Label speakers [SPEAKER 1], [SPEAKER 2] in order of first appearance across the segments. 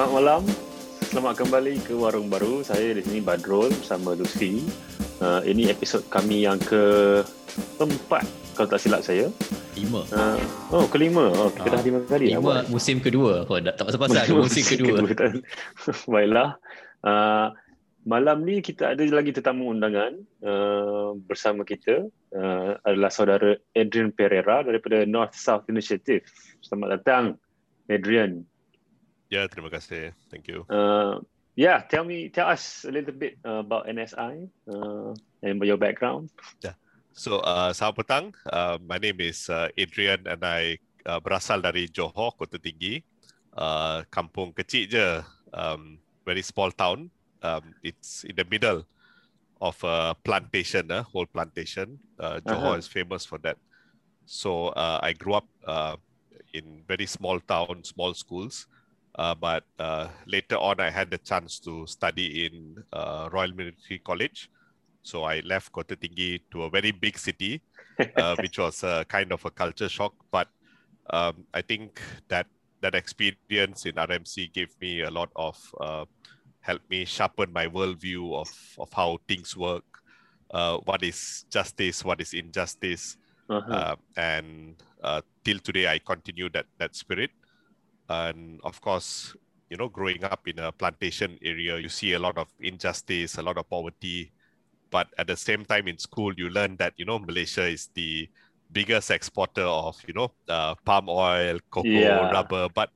[SPEAKER 1] Selamat malam. Selamat kembali ke Warung Baru. Saya di sini Badrul bersama Lutfi. Uh, ini episod kami yang ke empat kalau tak silap saya.
[SPEAKER 2] Lima.
[SPEAKER 1] Uh, oh, kelima. Oh, kita
[SPEAKER 2] Ah,
[SPEAKER 1] dah lima kali.
[SPEAKER 2] Lima
[SPEAKER 1] awal.
[SPEAKER 2] musim kedua. Oh, tak pasal-pasal ada musim kedua.
[SPEAKER 1] tak- Baiklah. Uh, malam ni kita ada lagi tetamu undangan uh, bersama kita uh, adalah saudara Adrian Pereira daripada North South Initiative. Selamat datang, Adrian.
[SPEAKER 3] Ya, terima kasih. Thank you.
[SPEAKER 1] Uh, yeah, tell me, tell us a little bit uh, about NSI uh, and your background.
[SPEAKER 3] So, uh, selamat petang. Uh, my name is uh, Adrian and I uh, berasal dari Johor, Kota Tinggi. Uh, kampung kecil je, um, very small town. Um, it's in the middle of a plantation, a whole plantation. Uh, Johor
[SPEAKER 1] Uh-huh.
[SPEAKER 3] is famous for that. So, uh, I grew up uh, in very small town, small schools. Uh, but uh, later on, I had the chance to study in uh, Royal Military College. So I left Kota Tinggi to a very big city, uh, which was a kind of a culture shock. But um, I think that that experience in RMC gave me a lot of uh, helped me sharpen my worldview of of how things work, uh, what is justice, what is injustice,
[SPEAKER 1] Uh-huh.
[SPEAKER 3] uh, and uh, till today I continue that that spirit. And of course, you know, growing up in a plantation area, you see a lot of injustice, a lot of poverty. But at the same time, in school, you learn that you know Malaysia is the biggest exporter of you know uh, palm oil, cocoa,
[SPEAKER 1] Yeah.
[SPEAKER 3] rubber. But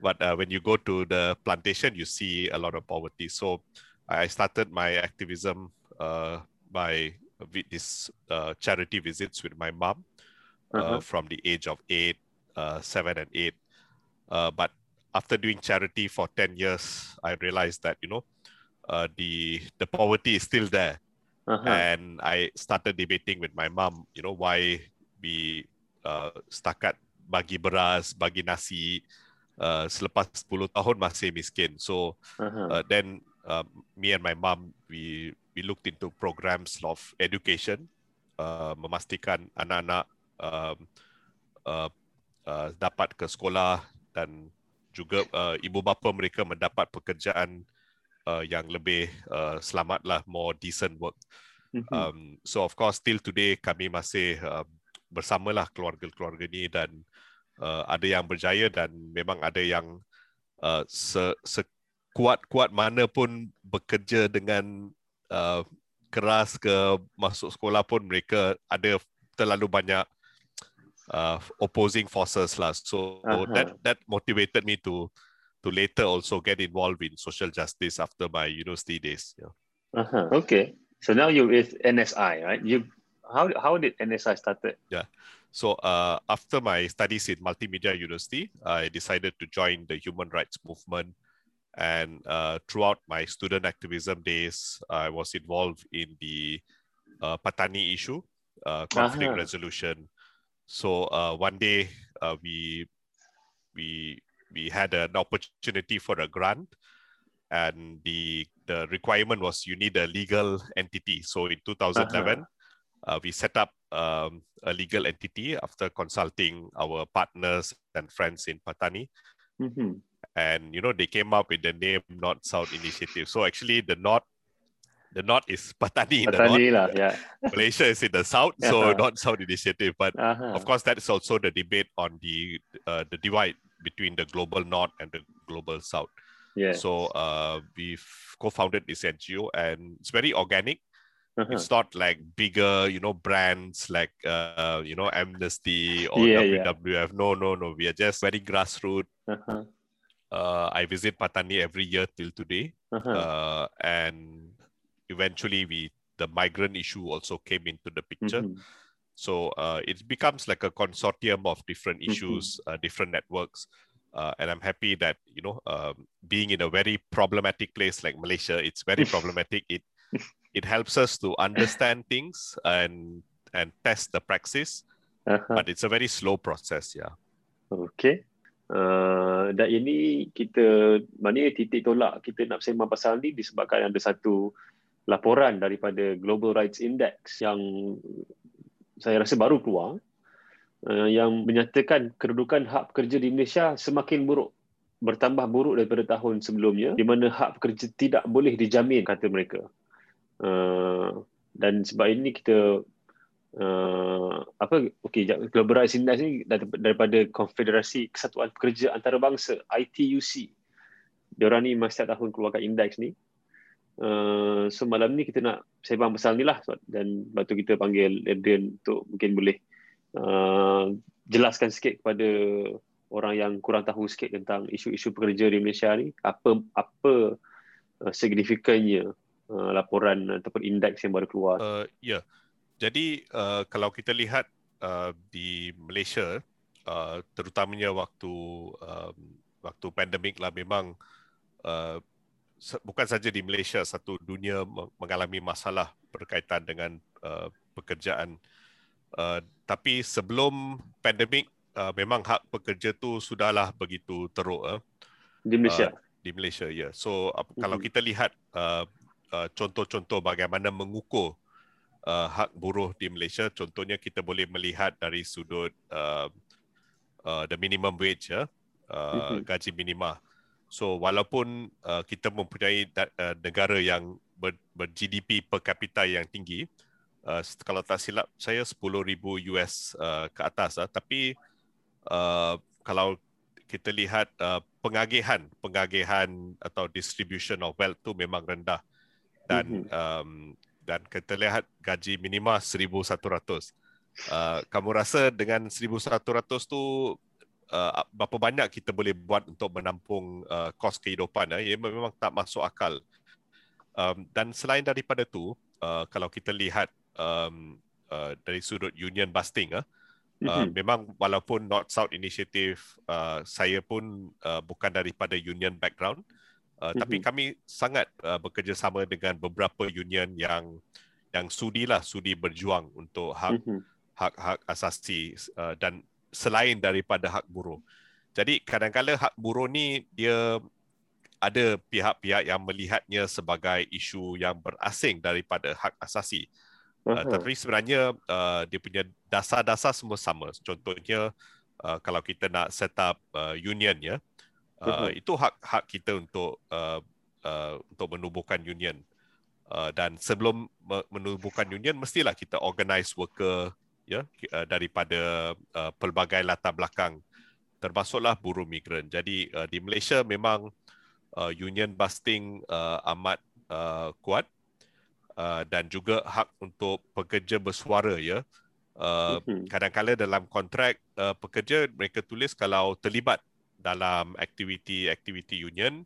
[SPEAKER 3] but uh, when you go to the plantation, you see a lot of poverty. So I started my activism uh, by with this uh, charity visits with my mom uh,
[SPEAKER 1] Uh-huh.
[SPEAKER 3] from the age of eight, uh, seven, and eight. Uh, but after doing charity for ten years, I realized that you know uh, the the poverty is still there,
[SPEAKER 1] Uh-huh.
[SPEAKER 3] and I started debating with my mom. You know why we uh, setakat bagi beras, bagi nasi. Uh, selepas 10 tahun masih miskin. So
[SPEAKER 1] Uh-huh.
[SPEAKER 3] uh, then uh, me and my mom we we looked into programs of education uh, memastikan anak-anak um, uh, uh, dapat ke sekolah dan juga uh, ibu bapa mereka mendapat pekerjaan uh, yang lebih uh, selamatlah more decent work
[SPEAKER 1] Mhm.
[SPEAKER 3] um, so of course till today kami masih uh, bersamalah keluarga-keluarga ni dan uh, ada yang berjaya dan memang ada yang uh, se, sekuat-kuat mana pun bekerja dengan uh, keras ke masuk sekolah pun mereka ada terlalu banyak uh, opposing forces lah so
[SPEAKER 1] Aha.
[SPEAKER 3] that that motivated me to to later also get involved in social justice after my university days yeah.
[SPEAKER 1] Uh-huh. Okay. So now you're with NSI, right? You how how did NSI started? Yeah.
[SPEAKER 3] So uh, after my studies in Multimedia University, I decided to join the human rights movement. And uh, throughout my student activism days, I was involved in the uh, Patani issue, uh, conflict
[SPEAKER 1] Aha.
[SPEAKER 3] resolution. So uh, one day uh, we we we had an opportunity for a grant, and the the requirement was you need a legal entity. So in 2011, uh, we set up um, a legal entity after consulting our partners and friends in Patani.
[SPEAKER 1] Mm-hmm.
[SPEAKER 3] And you know they came up with the name North South Initiative. So actually the North, the North is Patani. in the north.
[SPEAKER 1] Patani lah, yeah.
[SPEAKER 3] Malaysia is in the south, so
[SPEAKER 1] Yeah.
[SPEAKER 3] North South Initiative. But
[SPEAKER 1] Uh-huh.
[SPEAKER 3] of course, that is also the debate on the uh, the divide between the global North and the global South.
[SPEAKER 1] yeah.
[SPEAKER 3] So uh, we've co-founded this NGO, and it's very organic
[SPEAKER 1] Uh-huh.
[SPEAKER 3] it's not like bigger you know brands like uh you know amnesty or
[SPEAKER 1] Yeah, yeah.
[SPEAKER 3] wwf no no no we are just very grassroots
[SPEAKER 1] Uh-huh.
[SPEAKER 3] uh i visit patani every year till today
[SPEAKER 1] Uh-huh.
[SPEAKER 3] uh and eventually we the migrant issue also came into the picture
[SPEAKER 1] Mhm.
[SPEAKER 3] so uh it becomes like a consortium of different
[SPEAKER 1] Mhm.
[SPEAKER 3] issues uh, different networks uh, and i'm happy that you know um, being in a very problematic place like malaysia it's very problematic it it helps us to understand things and and test the praxis
[SPEAKER 1] Uh-huh.
[SPEAKER 3] but it's a very slow process yeah
[SPEAKER 1] Okay. Uh, dan ini kita, maknanya titik tolak kita nak sembang pasal ni disebabkan ada satu laporan daripada Global Rights Index yang saya rasa baru keluar uh, yang menyatakan kedudukan hak pekerja di Indonesia semakin buruk bertambah buruk daripada tahun sebelumnya di mana hak pekerja tidak boleh dijamin kata mereka. Uh, dan sebab ini kita uh, apa okey Global Rights Index ni daripada Konfederasi Kesatuan Pekerja Antarabangsa ITUC. Diorang ni masa tahun keluarkan indeks ni. Uh, so malam ni kita nak sembang pasal ni lah dan batu kita panggil Adrian untuk mungkin boleh uh, jelaskan sikit kepada orang yang kurang tahu sikit tentang isu-isu pekerja di Malaysia ni apa apa uh, signifikannya uh, laporan ataupun indeks yang baru keluar.
[SPEAKER 3] Uh, ya. Yeah. Jadi uh, kalau kita lihat uh, di Malaysia uh, terutamanya waktu uh, waktu pandemik lah memang uh, bukan saja di Malaysia satu dunia mengalami masalah berkaitan dengan uh, pekerjaan uh, tapi sebelum pandemik uh, memang hak pekerja tu sudahlah begitu teruk uh,
[SPEAKER 1] di Malaysia uh,
[SPEAKER 3] di Malaysia ya yeah. so uh, mm-hmm. kalau kita lihat uh, uh, contoh-contoh bagaimana mengukur uh, hak buruh di Malaysia contohnya kita boleh melihat dari sudut uh, uh, the minimum wage ya uh, mm-hmm. gaji minima so walaupun uh, kita mempunyai da- uh, negara yang ber, ber GDP per capita yang tinggi uh, kalau tak silap saya 10000 US uh, ke atas uh, tapi uh, kalau kita lihat uh, pengagihan pengagihan atau distribution of wealth tu memang rendah dan mm-hmm. um, dan kita lihat gaji minima 1100. Uh, kamu rasa dengan 1100 tu uh, berapa banyak kita boleh buat untuk menampung uh, kos kehidupan eh? ia memang tak masuk akal. Um, dan selain daripada tu uh, kalau kita lihat um, uh, dari sudut union busting uh, uh, memang walaupun North South Initiative uh, saya pun uh, bukan daripada union background Uh, mm-hmm. Tapi kami sangat uh, bekerjasama dengan beberapa union yang yang sudilah sudi berjuang untuk hak mm-hmm. hak-hak asasi uh, dan selain daripada hak buruh. Jadi kadang-kadang hak buruh ni dia ada pihak-pihak yang melihatnya sebagai isu yang berasing daripada hak asasi. Uh. Tapi sebenarnya uh, dia punya dasar-dasar semua sama. Contohnya uh, kalau kita nak set up uh, union ya, Uh, itu hak hak kita untuk uh, uh, untuk menubuhkan union uh, dan sebelum menubuhkan union mestilah kita organize worker ya uh, daripada uh, pelbagai latar belakang termasuklah buruh migran jadi uh, di Malaysia memang uh, union busting uh, amat uh, kuat uh, dan juga hak untuk pekerja bersuara ya uh, kadang-kadang dalam kontrak uh, pekerja mereka tulis kalau terlibat dalam aktiviti-aktiviti union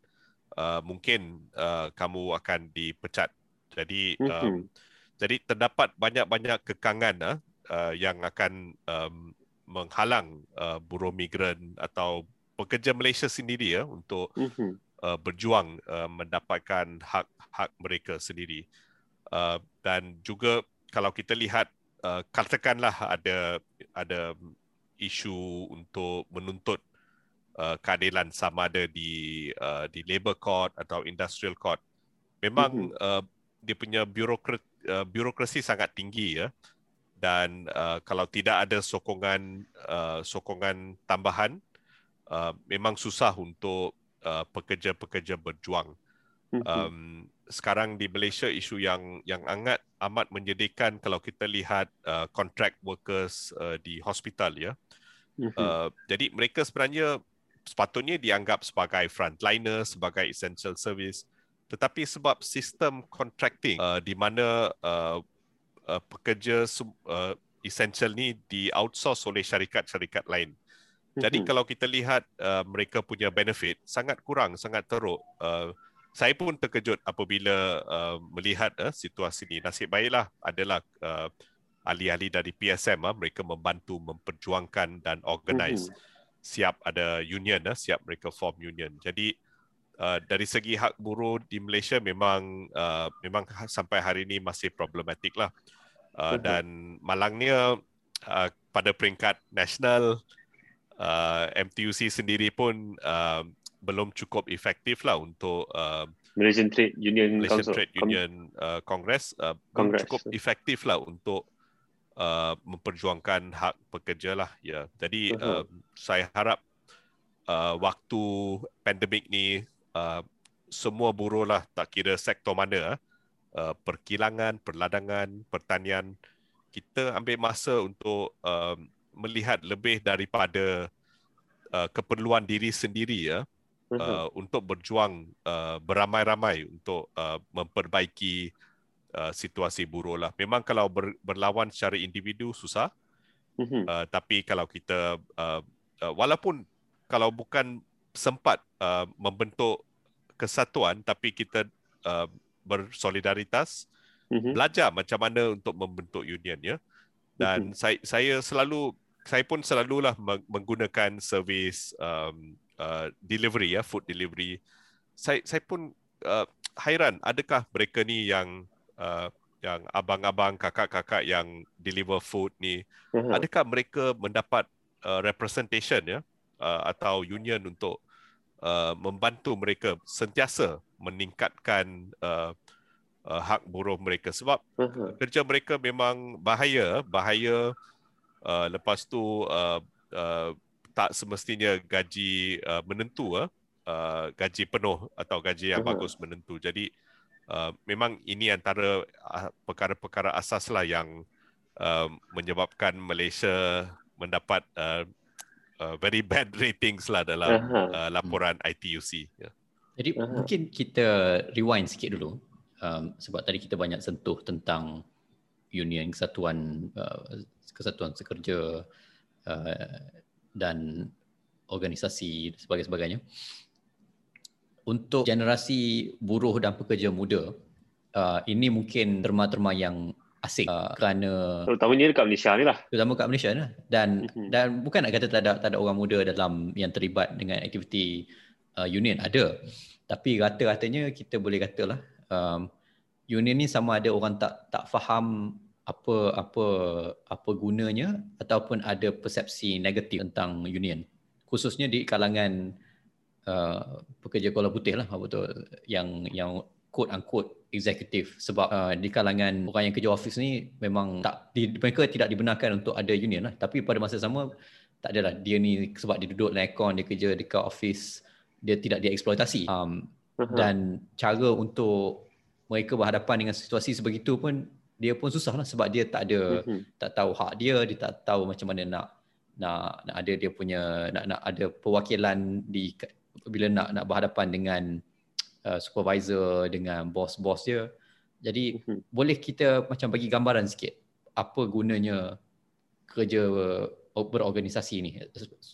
[SPEAKER 3] uh, mungkin uh, kamu akan dipecat. Jadi mm-hmm. jadi terdapat banyak-banyak kekangan uh, uh, yang akan um, menghalang uh, buruh migran atau pekerja Malaysia sendiri ya uh, untuk mm-hmm. uh, berjuang uh, mendapatkan hak-hak mereka sendiri. Uh, dan juga kalau kita lihat uh, katakanlah ada ada isu untuk menuntut uh, keadilan sama ada di uh, di labor court atau industrial court memang mm-hmm. uh, dia punya birokrat uh, birokrasi sangat tinggi ya dan uh, kalau tidak ada sokongan uh, sokongan tambahan uh, memang susah untuk uh, pekerja-pekerja berjuang mm-hmm. um, sekarang di Malaysia isu yang yang sangat amat menyedihkan kalau kita lihat uh, contract workers uh, di hospital ya. Mm-hmm. Uh, jadi mereka sebenarnya sepatutnya dianggap sebagai frontliner, sebagai essential service. Tetapi sebab sistem contracting uh, di mana uh, uh, pekerja uh, essential ni di outsource oleh syarikat-syarikat lain. Jadi mm-hmm. kalau kita lihat uh, mereka punya benefit sangat kurang, sangat teruk. Uh, saya pun terkejut apabila uh, melihat uh, situasi ini. Nasib baiklah adalah uh, ahli-ahli dari PSM uh, mereka membantu memperjuangkan dan organize. Mm-hmm siap ada union, uh, siap mereka form union. Jadi uh, dari segi hak buruh di Malaysia memang uh, memang sampai hari ini masih problematik lah. Uh, dan malangnya uh, pada peringkat nasional uh, MTUC sendiri pun uh, belum cukup efektif lah untuk uh,
[SPEAKER 1] Malaysian Trade Union
[SPEAKER 3] Malaysian Council. Trade Union uh, Congress, uh, Congress cukup efektif lah untuk uh, memperjuangkan hak pekerja lah ya jadi uh-huh. uh, saya harap uh, waktu pandemik ni uh, semua buruh lah tak kira sektor mana uh, perkilangan, perladangan, pertanian kita ambil masa untuk uh, melihat lebih daripada uh, keperluan diri sendiri ya. Uh, untuk berjuang uh, beramai-ramai untuk uh, memperbaiki uh, situasi buruh lah. Memang kalau ber, berlawan secara individu susah, uh, tapi kalau kita uh, uh, walaupun kalau bukan sempat uh, membentuk kesatuan, tapi kita uh, bersolidaritas, belajar macam mana untuk membentuk union ya. Dan saya saya selalu saya pun selalulah menggunakan servis um, uh, delivery ya food delivery saya saya pun uh, hairan adakah mereka ni yang uh, yang abang-abang kakak-kakak yang deliver food ni uh-huh. adakah mereka mendapat uh, representation ya uh, atau union untuk uh, membantu mereka sentiasa meningkatkan uh, uh, hak buruh mereka sebab uh-huh. kerja mereka memang bahaya bahaya uh, lepas tu uh, uh, tak semestinya gaji uh, menentu uh, uh, gaji penuh atau gaji yang uh-huh. bagus menentu. Jadi uh, memang ini antara uh, perkara-perkara asas lah yang uh, menyebabkan Malaysia mendapat uh, uh, very bad ratings lah dalam uh-huh. uh, laporan hmm. ITUC. Yeah.
[SPEAKER 2] Jadi uh-huh. mungkin kita rewind sikit dulu um, sebab tadi kita banyak sentuh tentang union kesatuan uh, kesatuan sekerja uh, dan organisasi sebagainya sebagainya untuk generasi buruh dan pekerja muda uh, ini mungkin terma-terma yang asing uh, kerana
[SPEAKER 1] terutamanya dekat Malaysia ni lah
[SPEAKER 2] terutama dekat Malaysia ni lah. dan mm-hmm. dan bukan nak kata tak ada tak ada orang muda dalam yang terlibat dengan aktiviti uh, union ada tapi rata-ratanya kita boleh katalah um, union ni sama ada orang tak tak faham apa apa apa gunanya ataupun ada persepsi negatif tentang union khususnya di kalangan uh, pekerja Kuala Putih lah betul yang yang quote unquote executive. Sebab uh, di kalangan orang yang kerja office ni memang tak di, mereka tidak dibenarkan untuk ada union lah. Tapi pada masa sama tak adalah. Dia ni sebab dia duduk dalam aircon dia kerja dekat office dia tidak dieksploitasi. Um, uh-huh. dan cara untuk mereka berhadapan dengan situasi sebegitu pun dia pun susah lah. Sebab dia tak ada mm-hmm. tak tahu hak dia dia tak tahu macam mana nak nak nak ada dia punya nak nak ada perwakilan di bila nak nak berhadapan dengan uh, supervisor dengan bos-bos dia jadi mm-hmm. boleh kita macam bagi gambaran sikit apa gunanya kerja berorganisasi ni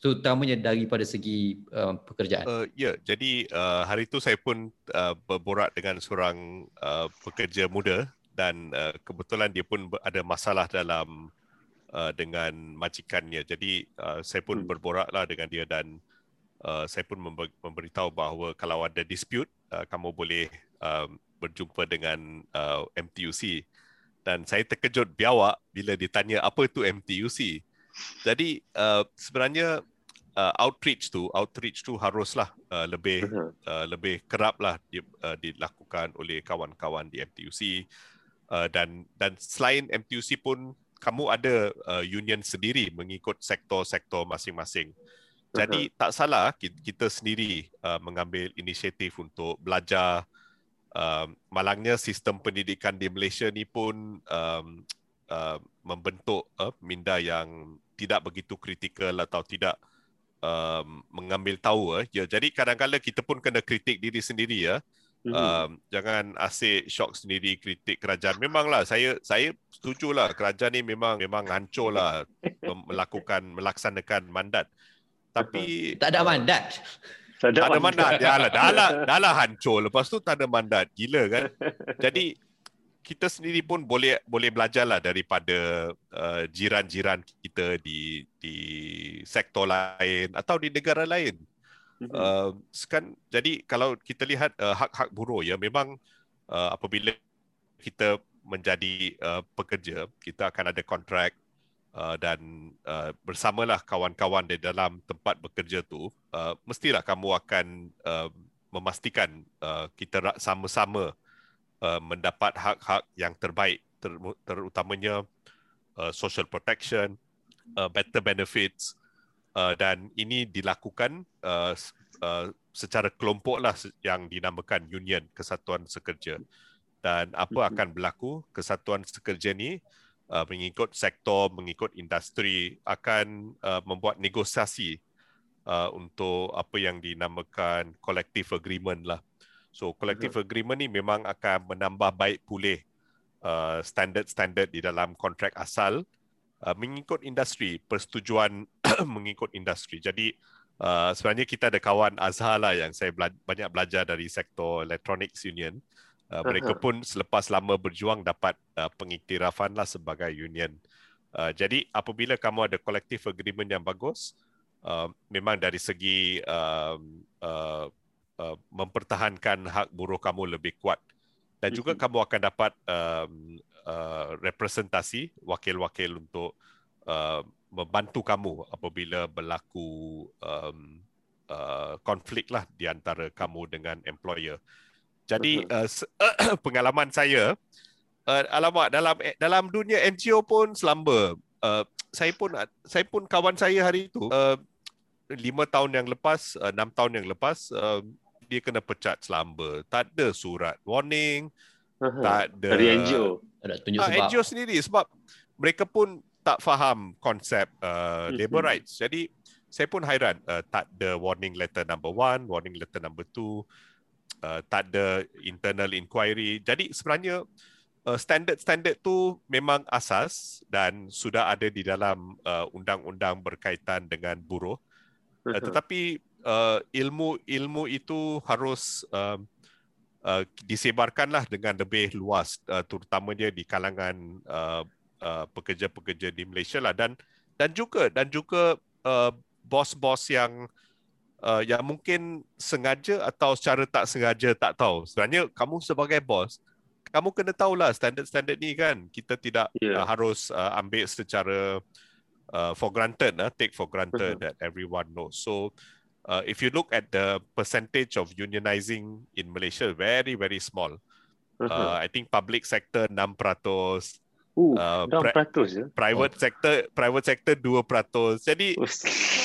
[SPEAKER 2] terutamanya daripada segi uh, pekerjaan.
[SPEAKER 3] Uh, ya, yeah, jadi uh, hari itu saya pun uh, berborak dengan seorang uh, pekerja muda dan uh, kebetulan dia pun ada masalah dalam uh, dengan majikannya. Jadi uh, saya pun hmm. berboraklah dengan dia dan uh, saya pun memberitahu bahawa kalau ada dispute uh, kamu boleh uh, berjumpa dengan uh, MTUC. Dan saya terkejut biawak bila ditanya apa itu MTUC. Jadi uh, sebenarnya uh, outreach tu outreach tu haruslah uh, lebih uh, lebih keraplah di, uh, dilakukan oleh kawan-kawan di MTUC uh, dan dan selain MTUC pun kamu ada uh, union sendiri mengikut sektor-sektor masing-masing. Jadi uh-huh. tak salah kita sendiri uh, mengambil inisiatif untuk belajar uh, malangnya sistem pendidikan di Malaysia ni pun um, uh, membentuk uh, minda yang tidak begitu kritikal atau tidak um, mengambil tahu uh. ya jadi kadang-kadang kita pun kena kritik diri sendiri ya uh, Mm-hmm. Um, jangan asyik shock sendiri kritik kerajaan. Memanglah saya saya setujulah kerajaan ni memang memang hancurlah melakukan melaksanakan mandat. Tapi
[SPEAKER 2] tak ada mandat.
[SPEAKER 3] Tak ada, ada mandat. Ya lah, dah lah, dah lah hancur. Lepas tu tak ada mandat. Gila kan? Jadi kita sendiri pun boleh boleh belajarlah daripada uh, jiran-jiran kita di di sektor lain atau di negara lain. Uh, kan jadi kalau kita lihat uh, hak-hak buruh ya memang uh, apabila kita menjadi uh, pekerja kita akan ada kontrak uh, dan uh, bersamalah kawan-kawan di dalam tempat bekerja tu uh, mestilah kamu akan uh, memastikan uh, kita sama-sama uh, mendapat hak-hak yang terbaik ter- terutamanya uh, social protection uh, better benefits uh, dan ini dilakukan uh, uh, secara kelompok lah yang dinamakan union kesatuan sekerja dan apa mm-hmm. akan berlaku kesatuan sekerja ni uh, mengikut sektor mengikut industri akan uh, membuat negosiasi uh, untuk apa yang dinamakan collective agreement lah. So collective mm-hmm. agreement ni memang akan menambah baik pulih uh, standard-standard di dalam kontrak asal uh, mengikut industri persetujuan mengikut industri. Jadi uh, sebenarnya kita ada kawan Azhar lah yang saya bela- banyak belajar dari sektor electronics union. Uh, mereka pun selepas lama berjuang dapat uh, pengiktirafan lah sebagai union. Uh, jadi apabila kamu ada collective agreement yang bagus, uh, memang dari segi uh, uh, uh, mempertahankan hak buruh kamu lebih kuat. Dan juga mm-hmm. kamu akan dapat um, uh, representasi wakil-wakil untuk uh, membantu kamu apabila berlaku um, uh, konflik lah di antara kamu dengan employer. Jadi uh, pengalaman saya uh, alamak dalam eh, dalam dunia NGO pun selamba. Uh, saya pun saya pun kawan saya hari itu uh, lima tahun yang lepas, uh, enam tahun yang lepas uh, dia kena pecat selamba. Tak ada surat warning, uh-huh. tak ada
[SPEAKER 1] dari NGO.
[SPEAKER 3] Ada tunjuk sebab. Uh, NGO sendiri sebab mereka pun tak faham konsep uh, labor rights. Jadi saya pun hairan uh, tak ada warning letter number one, warning letter number two uh, tak ada internal inquiry. Jadi sebenarnya uh, standard-standard tu memang asas dan sudah ada di dalam uh, undang-undang berkaitan dengan buruh. Uh, tetapi uh, ilmu-ilmu itu harus uh, uh, disebarkanlah dengan lebih luas uh, terutamanya di kalangan uh, uh, pekerja-pekerja di Malaysia lah dan dan juga dan juga uh, bos-bos yang uh, yang mungkin sengaja atau secara tak sengaja tak tahu. Sebenarnya kamu sebagai bos, kamu kena tahulah standard-standard ni kan. Kita tidak yeah. uh, harus uh, ambil secara uh, for granted, uh, take for granted uh-huh. that everyone knows. So uh, if you look at the percentage of unionizing in Malaysia, very, very small. Uh, I think public sector 6%,
[SPEAKER 1] Uh, uh, pri- ya?
[SPEAKER 3] Private oh. sector private sector 2%. Jadi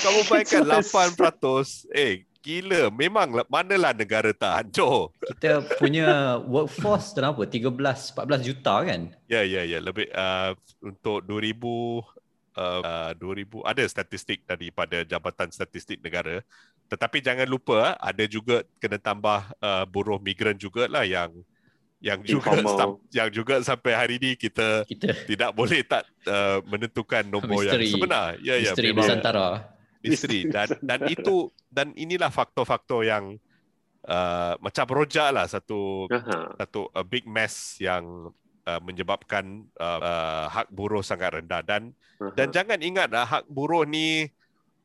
[SPEAKER 3] kamu bayangkan 8%. Eh, gila. Memang manalah negara tak hancur.
[SPEAKER 2] Kita punya workforce dalam apa? 13 14 juta kan?
[SPEAKER 3] Ya, ya, ya. Lebih uh, untuk 2000 uh, 2000 ada statistik daripada Jabatan Statistik Negara. Tetapi jangan lupa ada juga kena tambah uh, buruh migran jugalah yang yang juga sam- yang juga sampai hari ini kita, kita. tidak boleh tak uh, menentukan nombor misteri. yang sebenar.
[SPEAKER 2] Ya ya misteri Nusantara.
[SPEAKER 3] Misteri dan dan itu dan inilah faktor-faktor yang uh, macam rojak lah satu uh-huh. satu a big mess yang uh, menyebabkan uh, uh, hak buruh sangat rendah dan uh-huh. dan jangan ingat lah hak buruh ni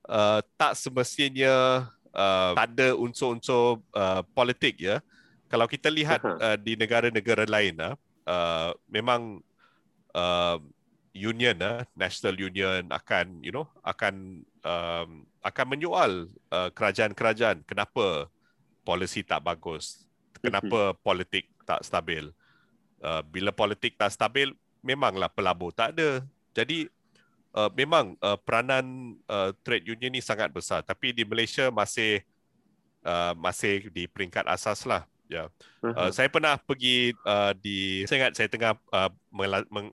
[SPEAKER 3] uh, tak semestinya uh, tak ada unsur-unsur uh, politik ya kalau kita lihat uh, di negara-negara lain uh, uh, memang uh, union uh, national union akan you know akan um, akan menyoal uh, kerajaan-kerajaan. Kenapa polisi tak bagus? Kenapa mm-hmm. politik tak stabil? Uh, bila politik tak stabil memanglah pelabur tak ada. Jadi uh, memang uh, peranan uh, trade union ni sangat besar. Tapi di Malaysia masih uh, masih di peringkat asas lah Ya. Uh, uh-huh. saya pernah pergi uh, di saya ingat saya tengah uh,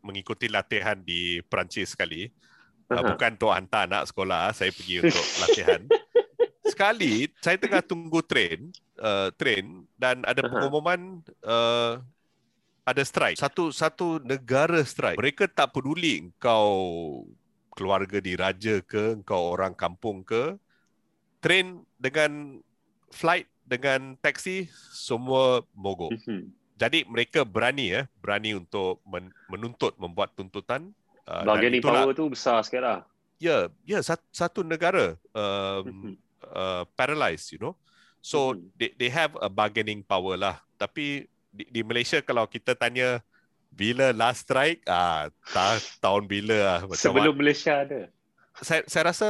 [SPEAKER 3] mengikuti latihan di Perancis sekali. Uh, uh-huh. bukan untuk hantar anak sekolah, saya pergi untuk latihan. Sekali saya tengah tunggu train, uh, train dan ada uh-huh. pengumuman uh, ada strike. Satu satu negara strike. Mereka tak peduli kau keluarga diraja ke, kau orang kampung ke. Train dengan flight dengan taksi semua mogok. Mm-hmm. Jadi mereka berani ya, berani untuk men- menuntut membuat tuntutan.
[SPEAKER 1] Uh, Bargaining power tu besar sikit lah.
[SPEAKER 3] Ya, ya satu, satu negara um, mm-hmm. uh, paralyzed, you know. So mm-hmm. they they have a bargaining power lah. Tapi di, di Malaysia kalau kita tanya bila last strike, ah ta, tahun bila lah.
[SPEAKER 1] Sebelum Malaysia ada.
[SPEAKER 3] Saya saya rasa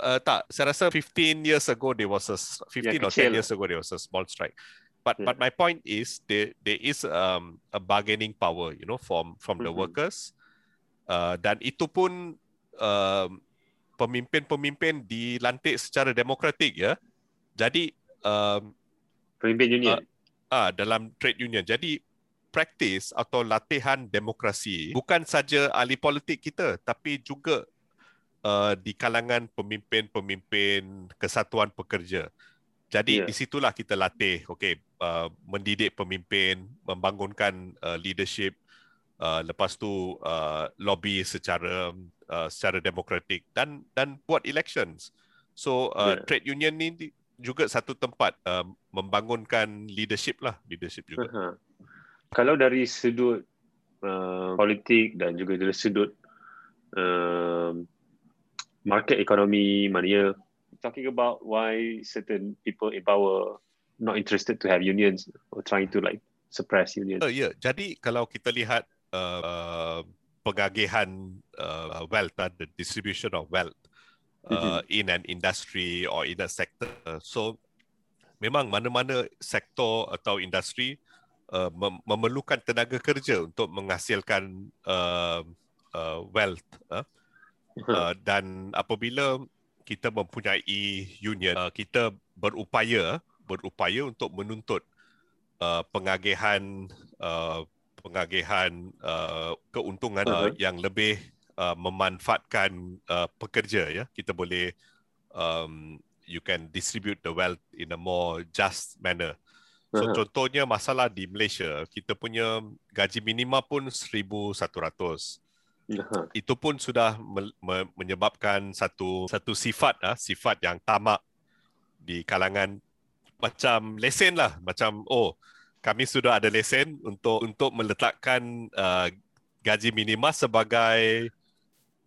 [SPEAKER 3] uh, tak saya rasa 15 years ago there was a 15 yeah, or 10 years ago there was a small strike but yeah. but my point is there there is um, a bargaining power you know from from mm-hmm. the workers uh, dan itu pun um, pemimpin-pemimpin dilantik secara demokratik ya. Jadi um,
[SPEAKER 1] pemimpin union
[SPEAKER 3] uh, uh, dalam trade union. Jadi praktis atau latihan demokrasi bukan saja ahli politik kita tapi juga uh, di kalangan pemimpin-pemimpin kesatuan pekerja. Jadi yeah. di situlah kita latih okey uh, mendidik pemimpin, membangunkan uh, leadership uh, lepas tu uh, lobby secara uh, secara demokratik dan dan buat elections. So uh, yeah. trade union ni juga satu tempat uh, membangunkan leadership lah, leadership juga. Uh-huh.
[SPEAKER 1] Kalau dari sudut uh, politik dan juga dari sudut uh, market ekonomi, maknanya talking about why certain people in power not interested to have unions or trying to like suppress unions.
[SPEAKER 3] Uh, ya, yeah. jadi kalau kita lihat uh, pengagihan uh, wealth, uh, the distribution of wealth uh, mm-hmm. in an industry or in a sector, so memang mana-mana sektor atau industri uh, mem- memerlukan tenaga kerja untuk menghasilkan uh, uh, wealth. Uh, uh, dan apabila kita mempunyai union, uh, kita berupaya berupaya untuk menuntut uh, pengagihan uh, pengagihan uh, keuntungan uh-huh. uh, yang lebih uh, memanfaatkan uh, pekerja ya kita boleh um, you can distribute the wealth in a more just manner so uh-huh. contohnya masalah di Malaysia kita punya gaji minima pun 1100 Itu pun sudah me- me- menyebabkan satu satu sifat ah sifat yang tamak di kalangan macam lesen lah macam oh kami sudah ada lesen untuk untuk meletakkan uh, gaji minima sebagai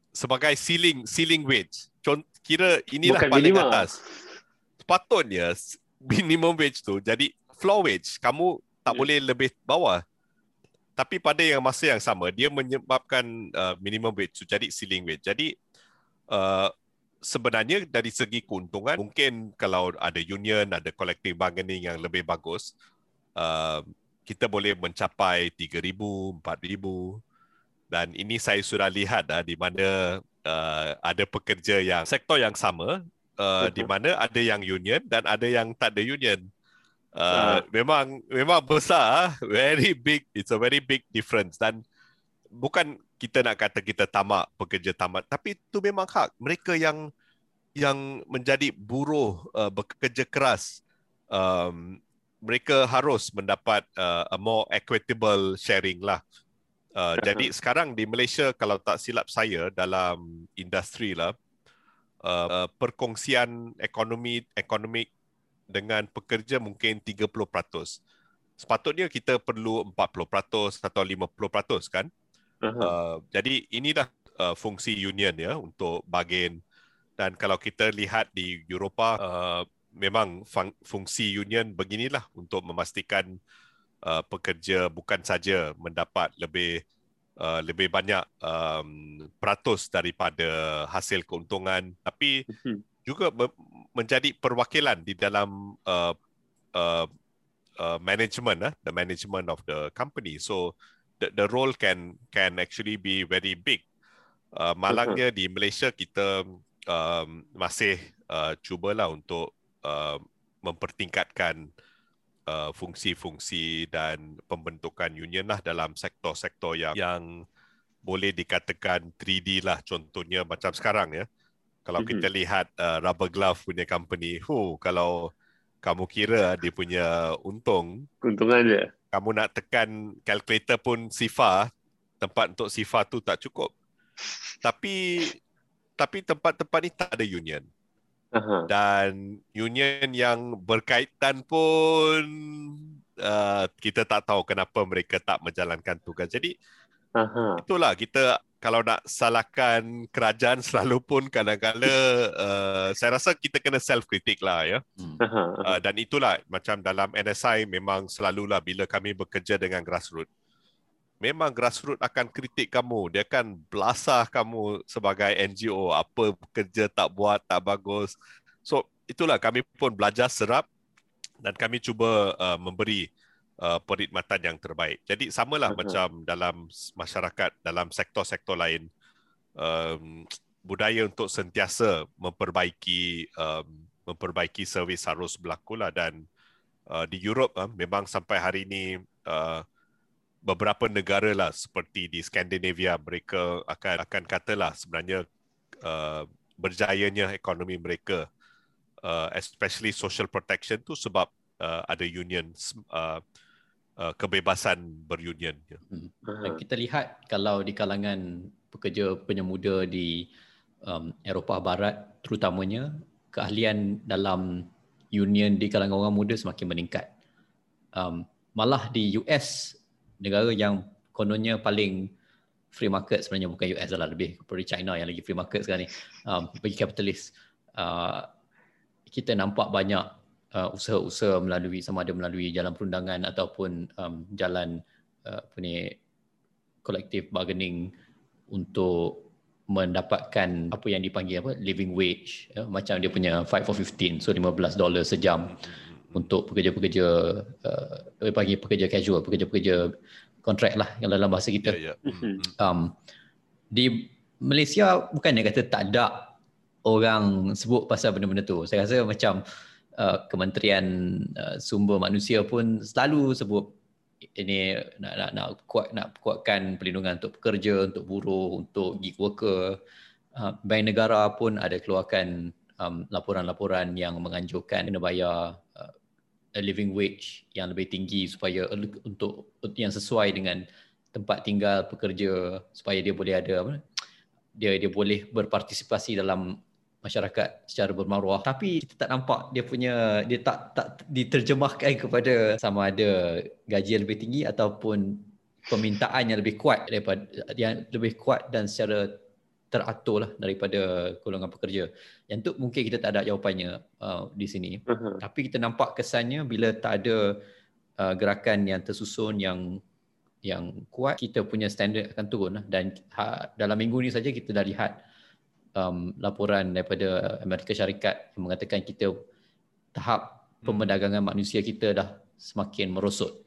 [SPEAKER 3] sebagai ceiling ceiling wage. Cont- kira inilah Bukan paling minima. atas. Sepatutnya minimum wage tu jadi floor wage. Kamu tak yeah. boleh lebih bawah tapi pada yang masa yang sama dia menyebabkan uh, minimum wage jadi ceiling wage jadi uh, sebenarnya dari segi keuntungan mungkin kalau ada union ada collective bargaining yang lebih bagus uh, kita boleh mencapai 3000 4000 dan ini saya sudah lihat uh, di mana uh, ada pekerja yang sektor yang sama uh, di mana ada yang union dan ada yang tak ada union Uh, memang memang besar very big it's a very big difference. Dan bukan kita nak kata kita tamak pekerja tamat tapi itu memang hak. Mereka yang yang menjadi buruh uh, bekerja keras um, mereka harus mendapat uh, a more equitable sharing lah. Uh, jadi sekarang di Malaysia kalau tak silap saya dalam industri lah uh, uh, perkongsian ekonomi ekonomi dengan pekerja mungkin 30%. Sepatutnya kita perlu 40% atau 50% kan? Uh-huh. Uh, jadi inilah uh, fungsi union ya untuk bagian dan kalau kita lihat di Eropah uh, memang fung- fungsi union beginilah untuk memastikan uh, pekerja bukan saja mendapat lebih uh, lebih banyak um, peratus daripada hasil keuntungan tapi uh-huh. juga menjadi perwakilan di dalam uh, uh, uh, management, uh, the management of the company. So the the role can can actually be very big. Uh, malangnya di Malaysia kita um, masih uh, cubalah untuk uh, mempertingkatkan uh, fungsi-fungsi dan pembentukan union lah dalam sektor-sektor yang yang boleh dikatakan 3D lah contohnya macam sekarang ya. Kalau mm-hmm. kita lihat uh, rubber glove punya company, hu kalau kamu kira dia punya untung,
[SPEAKER 1] keuntungan dia.
[SPEAKER 3] Kamu nak tekan calculator pun SIFA, tempat untuk SIFA tu tak cukup. tapi tapi tempat-tempat ni tak ada union. Uh-huh. Dan union yang berkaitan pun uh, kita tak tahu kenapa mereka tak menjalankan tugas. Jadi uh-huh. itulah kita kalau nak salahkan kerajaan selalu pun kadang-kadang uh, saya rasa kita kena self kritik lah ya. Hmm. Uh, dan itulah macam dalam NSI memang selalulah bila kami bekerja dengan grassroots. Memang grassroots akan kritik kamu, dia akan belasah kamu sebagai NGO apa kerja tak buat tak bagus. So itulah kami pun belajar serap dan kami cuba uh, memberi uh, perkhidmatan yang terbaik. Jadi samalah uh-huh. macam dalam masyarakat dalam sektor-sektor lain um, budaya untuk sentiasa memperbaiki um, memperbaiki servis harus berlaku lah dan uh, di Europe uh, memang sampai hari ini uh, beberapa negara lah seperti di Skandinavia mereka akan akan katalah sebenarnya uh, berjayanya ekonomi mereka uh, especially social protection tu sebab uh, ada union uh, uh, kebebasan berunion.
[SPEAKER 2] Hmm. Kita lihat kalau di kalangan pekerja penyemuda di um, Eropah Barat terutamanya keahlian dalam union di kalangan orang muda semakin meningkat. Um, malah di US negara yang kononnya paling free market sebenarnya bukan US lah lebih kepada China yang lagi free market sekarang ni um, bagi kapitalis uh, kita nampak banyak uh, usaha-usaha melalui sama ada melalui jalan perundangan ataupun um, jalan uh, apa ni collective bargaining untuk mendapatkan apa yang dipanggil apa living wage ya, macam dia punya 5 for 15 so 15 dolar sejam untuk pekerja-pekerja uh, panggil pekerja casual pekerja-pekerja kontrak lah yang dalam bahasa kita. Yeah, yeah. Um, di Malaysia bukannya kata tak ada orang sebut pasal benda-benda tu. Saya rasa macam uh, kementerian uh, sumber manusia pun selalu sebut ini nak nak nak kuat nak kuatkan perlindungan untuk pekerja untuk buruh untuk gig worker. Uh, bank negara pun ada keluarkan um, laporan-laporan yang menganjurkan kena bayar uh, a living wage yang lebih tinggi supaya untuk yang sesuai dengan tempat tinggal pekerja supaya dia boleh ada apa dia dia boleh berpartisipasi dalam masyarakat secara bermaruah tapi kita tak nampak dia punya dia tak tak diterjemahkan kepada sama ada gaji yang lebih tinggi ataupun permintaan yang lebih kuat daripada yang lebih kuat dan secara teratur lah daripada golongan pekerja. Yang tu mungkin kita tak ada jawapannya uh, di sini. Uh-huh. Tapi kita nampak kesannya bila tak ada uh, gerakan yang tersusun yang yang kuat, kita punya standard akan turun lah. Dan ha, dalam minggu ni saja kita dah lihat um, laporan daripada Amerika Syarikat yang mengatakan kita tahap hmm. pemerdagangan manusia kita dah semakin merosot.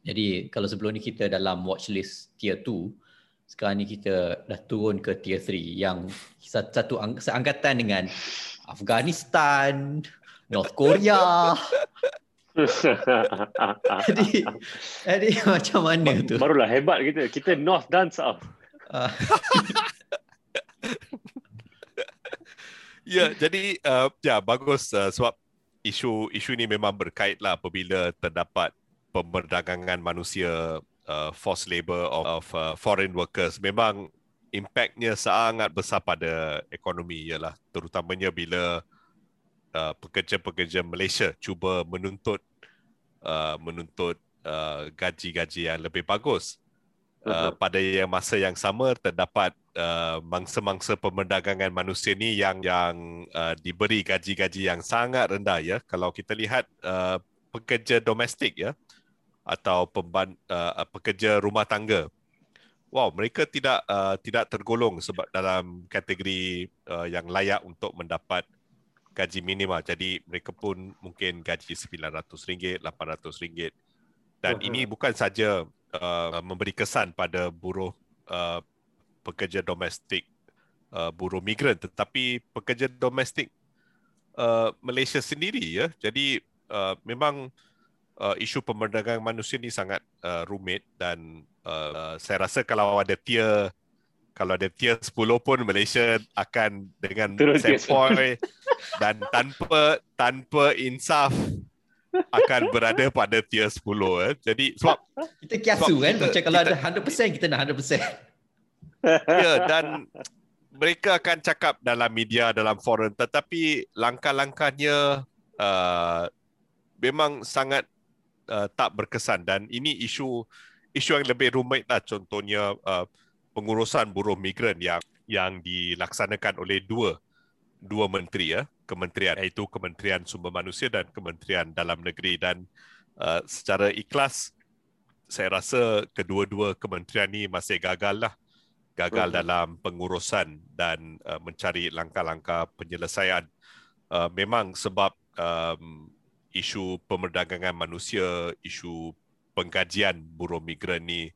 [SPEAKER 2] Jadi kalau sebelum ni kita dalam watchlist tier 2, sekarang ni kita dah turun ke tier 3 yang satu seangkatan dengan Afghanistan, North Korea. jadi, jadi macam mana tu?
[SPEAKER 1] Barulah hebat kita. Kita North dan South. Ah.
[SPEAKER 3] Ya, jadi uh, ya bagus uh, sebab isu isu ini memang berkait lah apabila terdapat pemerdagangan manusia uh, forced labor of, of uh, foreign workers. Memang impactnya sangat besar pada ekonomi ialah terutamanya bila uh, pekerja-pekerja Malaysia cuba menuntut uh, menuntut uh, gaji-gaji yang lebih bagus. Uh, pada yang masa yang sama terdapat uh, mangsa-mangsa pemerdagangan manusia ni yang yang uh, diberi gaji-gaji yang sangat rendah ya. Kalau kita lihat uh, pekerja domestik ya atau pemban, uh, pekerja rumah tangga. Wow mereka tidak uh, tidak tergolong sebab dalam kategori uh, yang layak untuk mendapat gaji minimal jadi mereka pun mungkin gaji RM900 RM800 dan uh-huh. ini bukan saja uh, memberi kesan pada buruh uh, pekerja domestik uh, buruh migran. Tetapi pekerja domestik uh, Malaysia sendiri ya. Jadi uh, memang uh, isu pemerdagangan manusia ni sangat uh, rumit dan uh, saya rasa kalau ada tier kalau ada tier 10 pun Malaysia akan dengan sempoi. dan tanpa tanpa insaf akan berada pada tier 10 eh. Jadi sebab
[SPEAKER 2] kita kiasu sebab kan? kita, macam kalau kita, ada 100% kita nak 100%.
[SPEAKER 3] Ya dan mereka akan cakap dalam media dalam forum. Tetapi langkah-langkahnya uh, memang sangat uh, tak berkesan. Dan ini isu isu yang lebih rumit lah. Contohnya uh, pengurusan buruh migran yang yang dilaksanakan oleh dua dua menteri ya kementerian iaitu Kementerian Sumber Manusia dan Kementerian Dalam Negeri. Dan uh, secara ikhlas saya rasa kedua-dua kementerian ini masih gagal lah. Gagal uh dalam pengurusan dan uh, mencari langkah-langkah penyelesaian. Uh, memang sebab um, isu pemerdagangan manusia isu penggajian buruh migran ni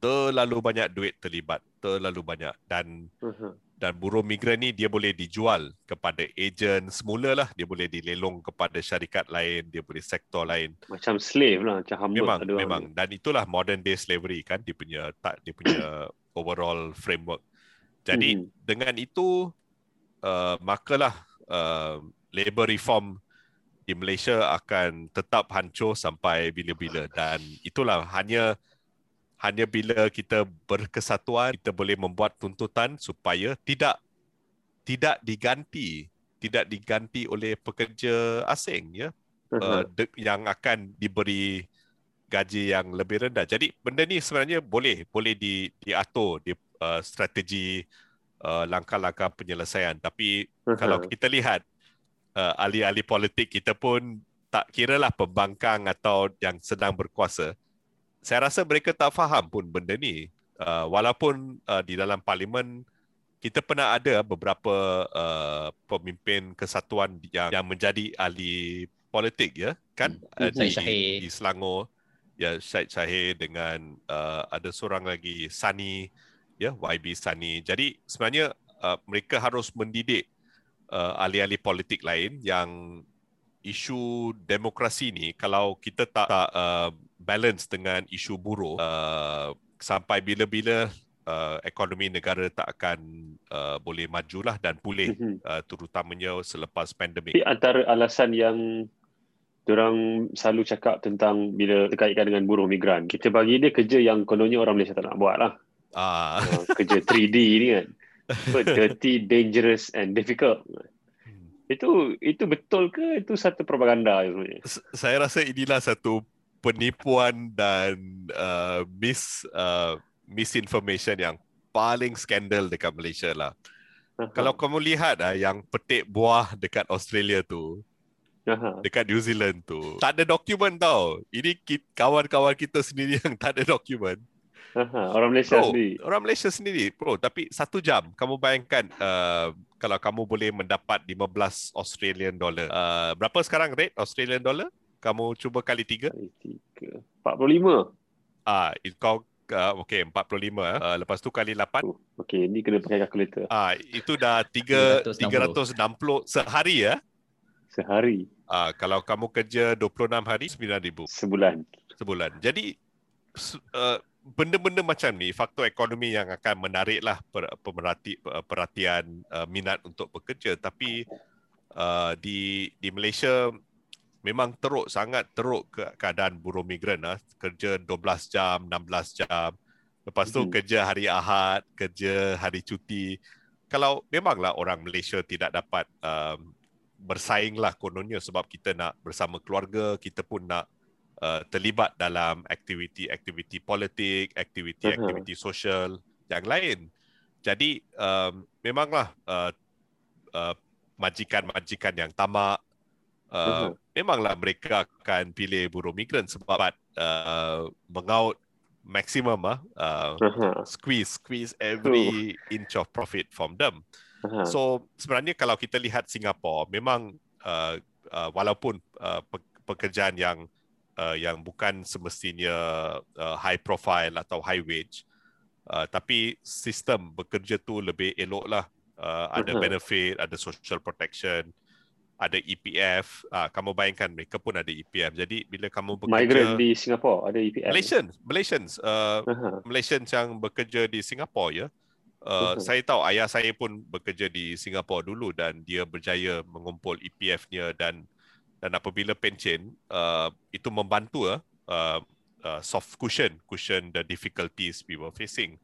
[SPEAKER 3] terlalu banyak duit terlibat terlalu banyak. Dan uh dan buruh migran ni dia boleh dijual kepada ejen semula lah dia boleh dilelong kepada syarikat lain dia boleh sektor lain.
[SPEAKER 1] Macam slave lah macam hamba
[SPEAKER 3] memang memang. orang. dan itulah modern day slavery kan dia punya tak dia punya overall framework. Jadi hmm. dengan itu uh, makalah uh, labor reform di Malaysia akan tetap hancur sampai bila-bila. Dan itulah hanya hanya bila kita berkesatuan kita boleh membuat tuntutan supaya tidak tidak diganti tidak diganti oleh pekerja asing ya. Uh, de, yang akan diberi gaji yang lebih rendah. Jadi benda ni sebenarnya boleh boleh di diatur di uh, strategi uh, langkah-langkah penyelesaian. Tapi uh-huh. kalau kita lihat uh, ahli-ahli politik kita pun tak kira lah pembangkang atau yang sedang berkuasa saya rasa mereka tak faham pun benda ni. Uh, walaupun uh, di dalam parlimen kita pernah ada beberapa uh, pemimpin kesatuan yang yang menjadi ahli politik ya kan hmm. uh, di, di Selangor ya Syed Syahir dengan uh, ada seorang lagi Sani ya YB Sani. Jadi sebenarnya uh, mereka harus mendidik uh, ahli-ahli politik lain yang isu demokrasi ni kalau kita tak, tak uh, balance dengan isu buruh uh, sampai bila-bila uh, ekonomi negara tak akan uh, boleh majulah dan pulih mm-hmm. uh, terutamanya selepas pandemik.
[SPEAKER 1] Antara alasan yang orang selalu cakap tentang bila terkaitkan dengan buruh migran, kita bagi dia kerja yang kononnya orang Malaysia tak nak buat lah. Ah. Uh, kerja 3D ni kan. dirty, dangerous and difficult. Hmm. Itu itu betul ke itu satu propaganda sebenarnya?
[SPEAKER 3] Saya rasa inilah satu penipuan dan uh, mis uh, misinformation yang paling skandal dekat Malaysia lah. Uh-huh. Kalau kamu lihat ah yang petik buah dekat Australia tu, uh-huh. dekat New Zealand tu, tak ada dokumen tau. Ini kawan-kawan kita sendiri yang tak ada dokumen.
[SPEAKER 1] Uh-huh. Orang Malaysia
[SPEAKER 3] bro,
[SPEAKER 1] sendiri.
[SPEAKER 3] Orang Malaysia sendiri, bro. Tapi satu jam, kamu bayangkan uh, kalau kamu boleh mendapat 15 Australian dollar. Uh, berapa sekarang rate Australian dollar? Kamu cuba kali tiga. Kali
[SPEAKER 1] tiga. 45.
[SPEAKER 3] Ah, kau uh, okey 45 eh. Uh, lepas tu kali 8. Oh,
[SPEAKER 1] okey, ni kena pakai kalkulator.
[SPEAKER 3] Ah, itu dah 3 360 sehari ya.
[SPEAKER 1] Sehari.
[SPEAKER 3] Ah, kalau kamu kerja 26 hari 9000.
[SPEAKER 1] Sebulan.
[SPEAKER 3] Sebulan. Jadi uh, benda-benda macam ni faktor ekonomi yang akan menariklah per, pemerhati, perhatian uh, minat untuk bekerja tapi uh, di di Malaysia memang teruk sangat teruk ke keadaan buruh migran ah. Kerja 12 jam 16 jam. Lepas tu hmm. kerja hari Ahad kerja hari cuti. Kalau memanglah orang Malaysia tidak dapat um, bersaing lah kononnya sebab kita nak bersama keluarga kita pun nak uh, terlibat dalam aktiviti-aktiviti politik aktiviti-aktiviti uh-huh. sosial yang lain. Jadi um, memanglah uh, uh, majikan-majikan yang tamak uh, memanglah mereka akan pilih buruh migran sebab uh, mengaut maksimum ah uh, uh, squeeze squeeze every uh. inch of profit from them. Uh-huh. So sebenarnya kalau kita lihat Singapura memang uh, uh, walaupun uh, pekerjaan yang uh, yang bukan semestinya uh, high profile atau high wage uh, tapi sistem bekerja tu lebih elok lah uh, ada uh-huh. benefit ada social protection ada EPF. Ah, kamu bayangkan mereka pun ada EPF. Jadi bila kamu bekerja
[SPEAKER 1] migrant di Singapura ada EPF.
[SPEAKER 3] Malaysians, Malaysians, uh, uh-huh. Malaysians yang bekerja di Singapura ya. Uh, uh-huh. Saya tahu ayah saya pun bekerja di Singapura dulu dan dia berjaya mengumpul EPF-nya dan dan apabila pencen uh, itu membantu uh, uh, soft cushion cushion the difficulties we were facing.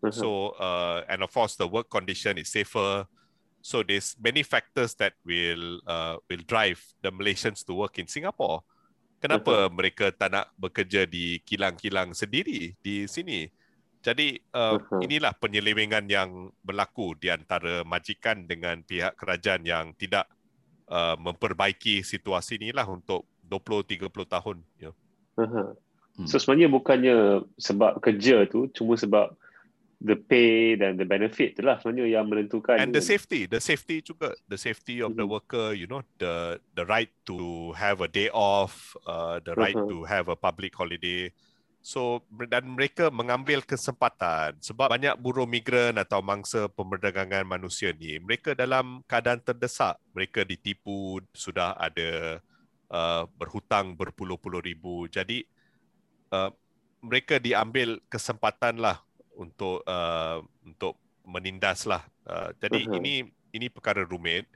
[SPEAKER 3] Uh-huh. So uh, and of course the work condition is safer. So there's many factors that will uh, will drive the Malaysians to work in Singapore. Kenapa Betul. mereka tak nak bekerja di kilang-kilang sendiri di sini? Jadi uh, inilah penyelewengan yang berlaku di antara majikan dengan pihak kerajaan yang tidak uh, memperbaiki situasi inilah untuk 20-30 tahun. Ya.
[SPEAKER 1] Uh-huh. So sebenarnya bukannya sebab kerja tu, cuma sebab the pay dan the benefit tu lah sebenarnya yang menentukan
[SPEAKER 3] and the safety the safety juga the safety of mm-hmm. the worker you know the the right to have a day off uh, the right uh-huh. to have a public holiday So dan mereka mengambil kesempatan sebab banyak buruh migran atau mangsa pemerdagangan manusia ni mereka dalam keadaan terdesak. Mereka ditipu, sudah ada uh, berhutang berpuluh-puluh ribu. Jadi uh, mereka diambil kesempatan lah untuk uh, untuk menindas lah. Uh, jadi uh-huh. ini ini perkara rumit.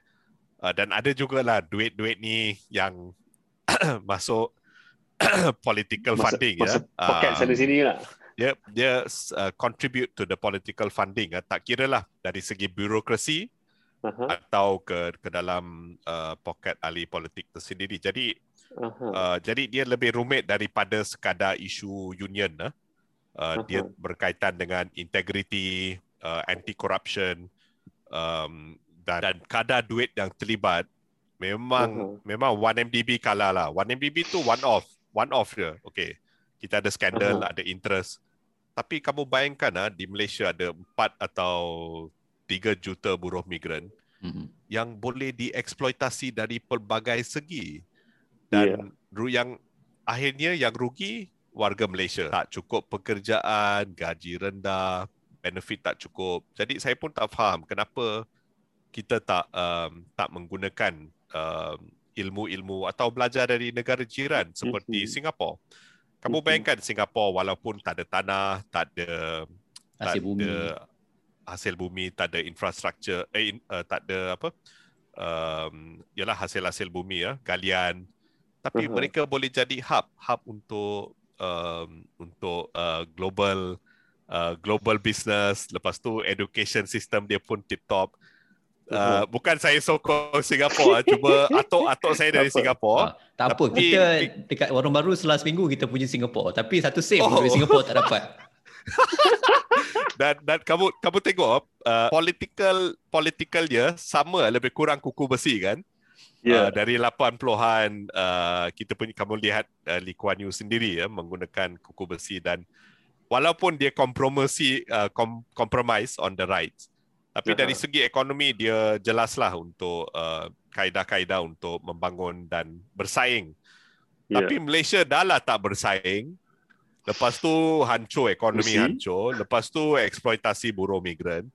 [SPEAKER 3] Uh, dan ada juga lah duit-duit ni yang masuk political masa, funding masa
[SPEAKER 1] ya. Poket uh, sana sini lah.
[SPEAKER 3] Dia dia uh, contribute to the political funding. Uh, tak kira lah dari segi birokrasi uh-huh. atau ke ke dalam uh, poket ahli politik tersendiri. Jadi uh-huh. uh, jadi dia lebih rumit daripada sekadar isu union. Uh. Uh, uh-huh. Dia berkaitan dengan integriti, uh, anti corruption um, dan, dan kadar duit yang terlibat memang uh-huh. memang 1MDB kalah lah. 1MDB tu one off one off je. Okay. Kita ada skandal, uh-huh. ada interest. Tapi kamu bayangkan ah di Malaysia ada 4 atau 3 juta buruh migran uh-huh. yang boleh dieksploitasi dari pelbagai segi. Dan yeah. yang akhirnya yang rugi warga Malaysia. Tak cukup pekerjaan, gaji rendah, benefit tak cukup. Jadi saya pun tak faham kenapa kita tak um, tak menggunakan um, ilmu-ilmu atau belajar dari negara jiran seperti mm-hmm. Singapura. Kamu mm-hmm. bayangkan Singapura walaupun tak ada tanah, tak ada
[SPEAKER 2] hasil tak bumi,
[SPEAKER 3] ada hasil bumi, tak ada infrastruktur, eh, uh, tak ada apa? Um, ialah hasil-hasil bumi ya, galian. Tapi uh-huh. mereka boleh jadi hub, hub untuk um, untuk uh, global uh, global business. Lepas tu education system dia pun tip top. Uh, bukan saya sokong Singapura cuma atok-atok saya dari Singapura.
[SPEAKER 2] Uh, tak apa, tapi, kita dekat warung baru setelah seminggu kita punya Singapura. Tapi satu same oh. dari Singapura tak dapat.
[SPEAKER 3] dan dan kamu kamu tengok uh, political political dia sama lebih kurang kuku besi kan? Yeah. Uh, dari 80-an uh, kita punya kamu lihat uh, Lee Kuan Yew sendiri ya menggunakan kuku besi dan walaupun dia kompromisi uh, kom- compromise on the rights tapi uh-huh. dari segi ekonomi dia jelaslah untuk uh, kaedah-kaedah untuk membangun dan bersaing. Yeah. Tapi Malaysia dah lah tak bersaing. Lepas tu hancur ekonomi hancur. Lepas tu eksploitasi buruh migran.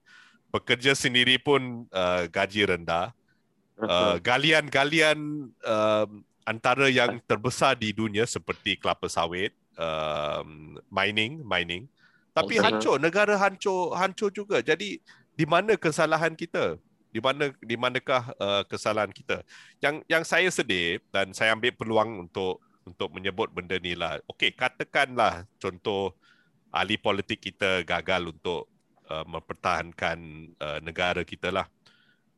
[SPEAKER 3] Pekerja sendiri pun uh, gaji rendah. Uh, galian-galian uh, antara yang terbesar di dunia seperti kelapa sawit, uh, mining, mining. Tapi hancur, negara hancur, hancur juga. Jadi di mana kesalahan kita? Di mana di manakah uh, kesalahan kita? Yang yang saya sedih dan saya ambil peluang untuk untuk menyebut benda ni lah. Okey, katakanlah contoh ahli politik kita gagal untuk uh, mempertahankan uh, negara kita lah.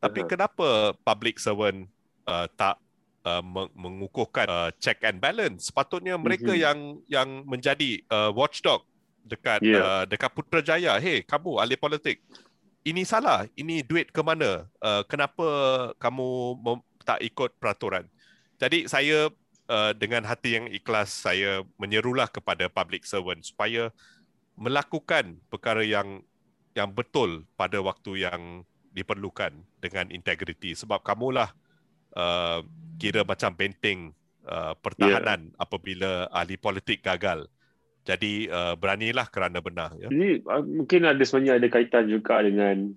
[SPEAKER 3] Tapi uh-huh. kenapa public servant uh, tak uh, mengukuhkan uh, check and balance? Sepatutnya mereka uh-huh. yang yang menjadi uh, watchdog dekat yeah. uh, dekat Putrajaya. Hey, kamu ahli politik ini salah, ini duit ke mana? Uh, kenapa kamu tak ikut peraturan? Jadi saya uh, dengan hati yang ikhlas saya menyerulah kepada public servant supaya melakukan perkara yang yang betul pada waktu yang diperlukan dengan integriti sebab kamulah uh, kira macam benteng uh, pertahanan yeah. apabila ahli politik gagal. Jadi uh, beranilah kerana benar.
[SPEAKER 1] Ya. Jadi uh, mungkin ada sebenarnya ada kaitan juga dengan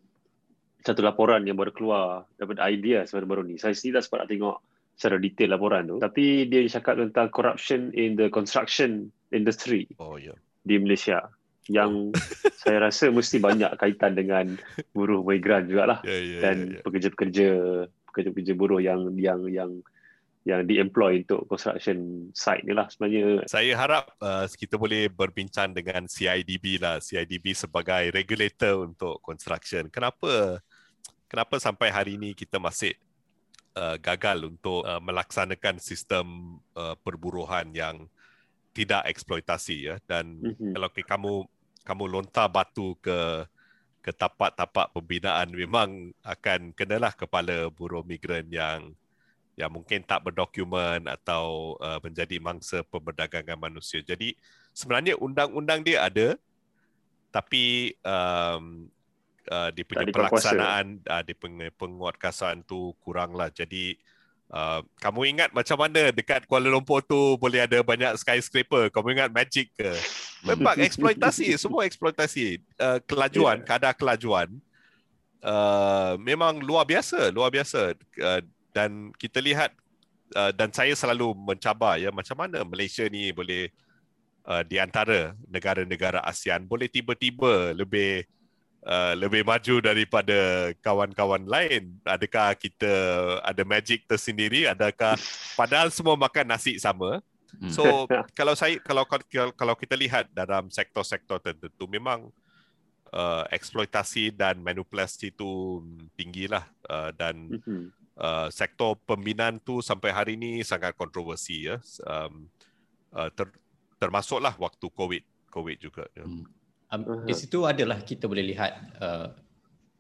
[SPEAKER 1] satu laporan yang baru keluar daripada idea sebenarnya baru ni. Saya sendiri dah sempat nak tengok secara detail laporan tu. Tapi dia cakap tentang corruption in the construction industry oh, yeah. di Malaysia. Yang saya rasa mesti banyak kaitan dengan buruh migran jugalah. Yeah, yeah, dan yeah, yeah. pekerja-pekerja pekerja-pekerja buruh yang yang yang yang di-employ untuk construction site ni lah sebenarnya.
[SPEAKER 3] Saya harap uh, kita boleh berbincang dengan CIDB lah. CIDB sebagai regulator untuk construction. Kenapa kenapa sampai hari ini kita masih uh, gagal untuk uh, melaksanakan sistem uh, perburuhan yang tidak eksploitasi ya dan mm-hmm. kalau kamu kamu lontar batu ke ke tapak-tapak pembinaan memang akan kenalah kepala buruh migran yang yang mungkin tak berdokumen atau uh, menjadi mangsa perdagangan manusia. Jadi sebenarnya undang-undang dia ada tapi um, uh, di punya pelaksanaan uh, di penguatkuasaan tu kuranglah. Jadi uh, kamu ingat macam mana dekat Kuala Lumpur tu boleh ada banyak skyscraper? Kamu ingat magic ke? memang eksploitasi, semua eksploitasi. Uh, kelajuan, yeah. kadar kelajuan uh, memang luar biasa, luar biasa. Uh, dan kita lihat uh, dan saya selalu mencabar ya macam mana Malaysia ni boleh uh, di antara negara-negara ASEAN boleh tiba-tiba lebih uh, lebih maju daripada kawan-kawan lain. Adakah kita ada magic tersendiri? Adakah padahal semua makan nasi sama? Hmm. So kalau saya kalau kalau kita lihat dalam sektor-sektor tertentu memang uh, eksploitasi dan manipulasi itu tinggilah uh, dan mm-hmm. uh, sektor pembinaan tu sampai hari ini sangat kontroversi ya um, uh, ter, termasuklah waktu covid covid juga ya. Hmm.
[SPEAKER 2] Um, di situ adalah kita boleh lihat uh,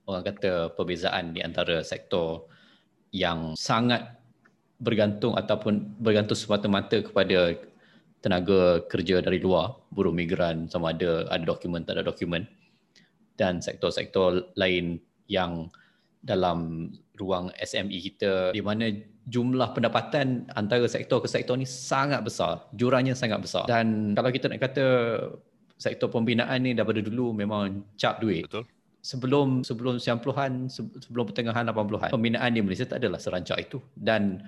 [SPEAKER 2] orang kata perbezaan di antara sektor yang sangat bergantung ataupun bergantung semata-mata kepada tenaga kerja dari luar, buruh migran sama ada ada dokumen tak ada dokumen dan sektor-sektor lain yang dalam ruang SME kita di mana jumlah pendapatan antara sektor ke sektor ni sangat besar, jurangnya sangat besar. Dan kalau kita nak kata sektor pembinaan ni daripada dulu memang cap duit. Betul. Sebelum sebelum 90-an, sebelum pertengahan 80-an, pembinaan di Malaysia tak adalah serancak itu dan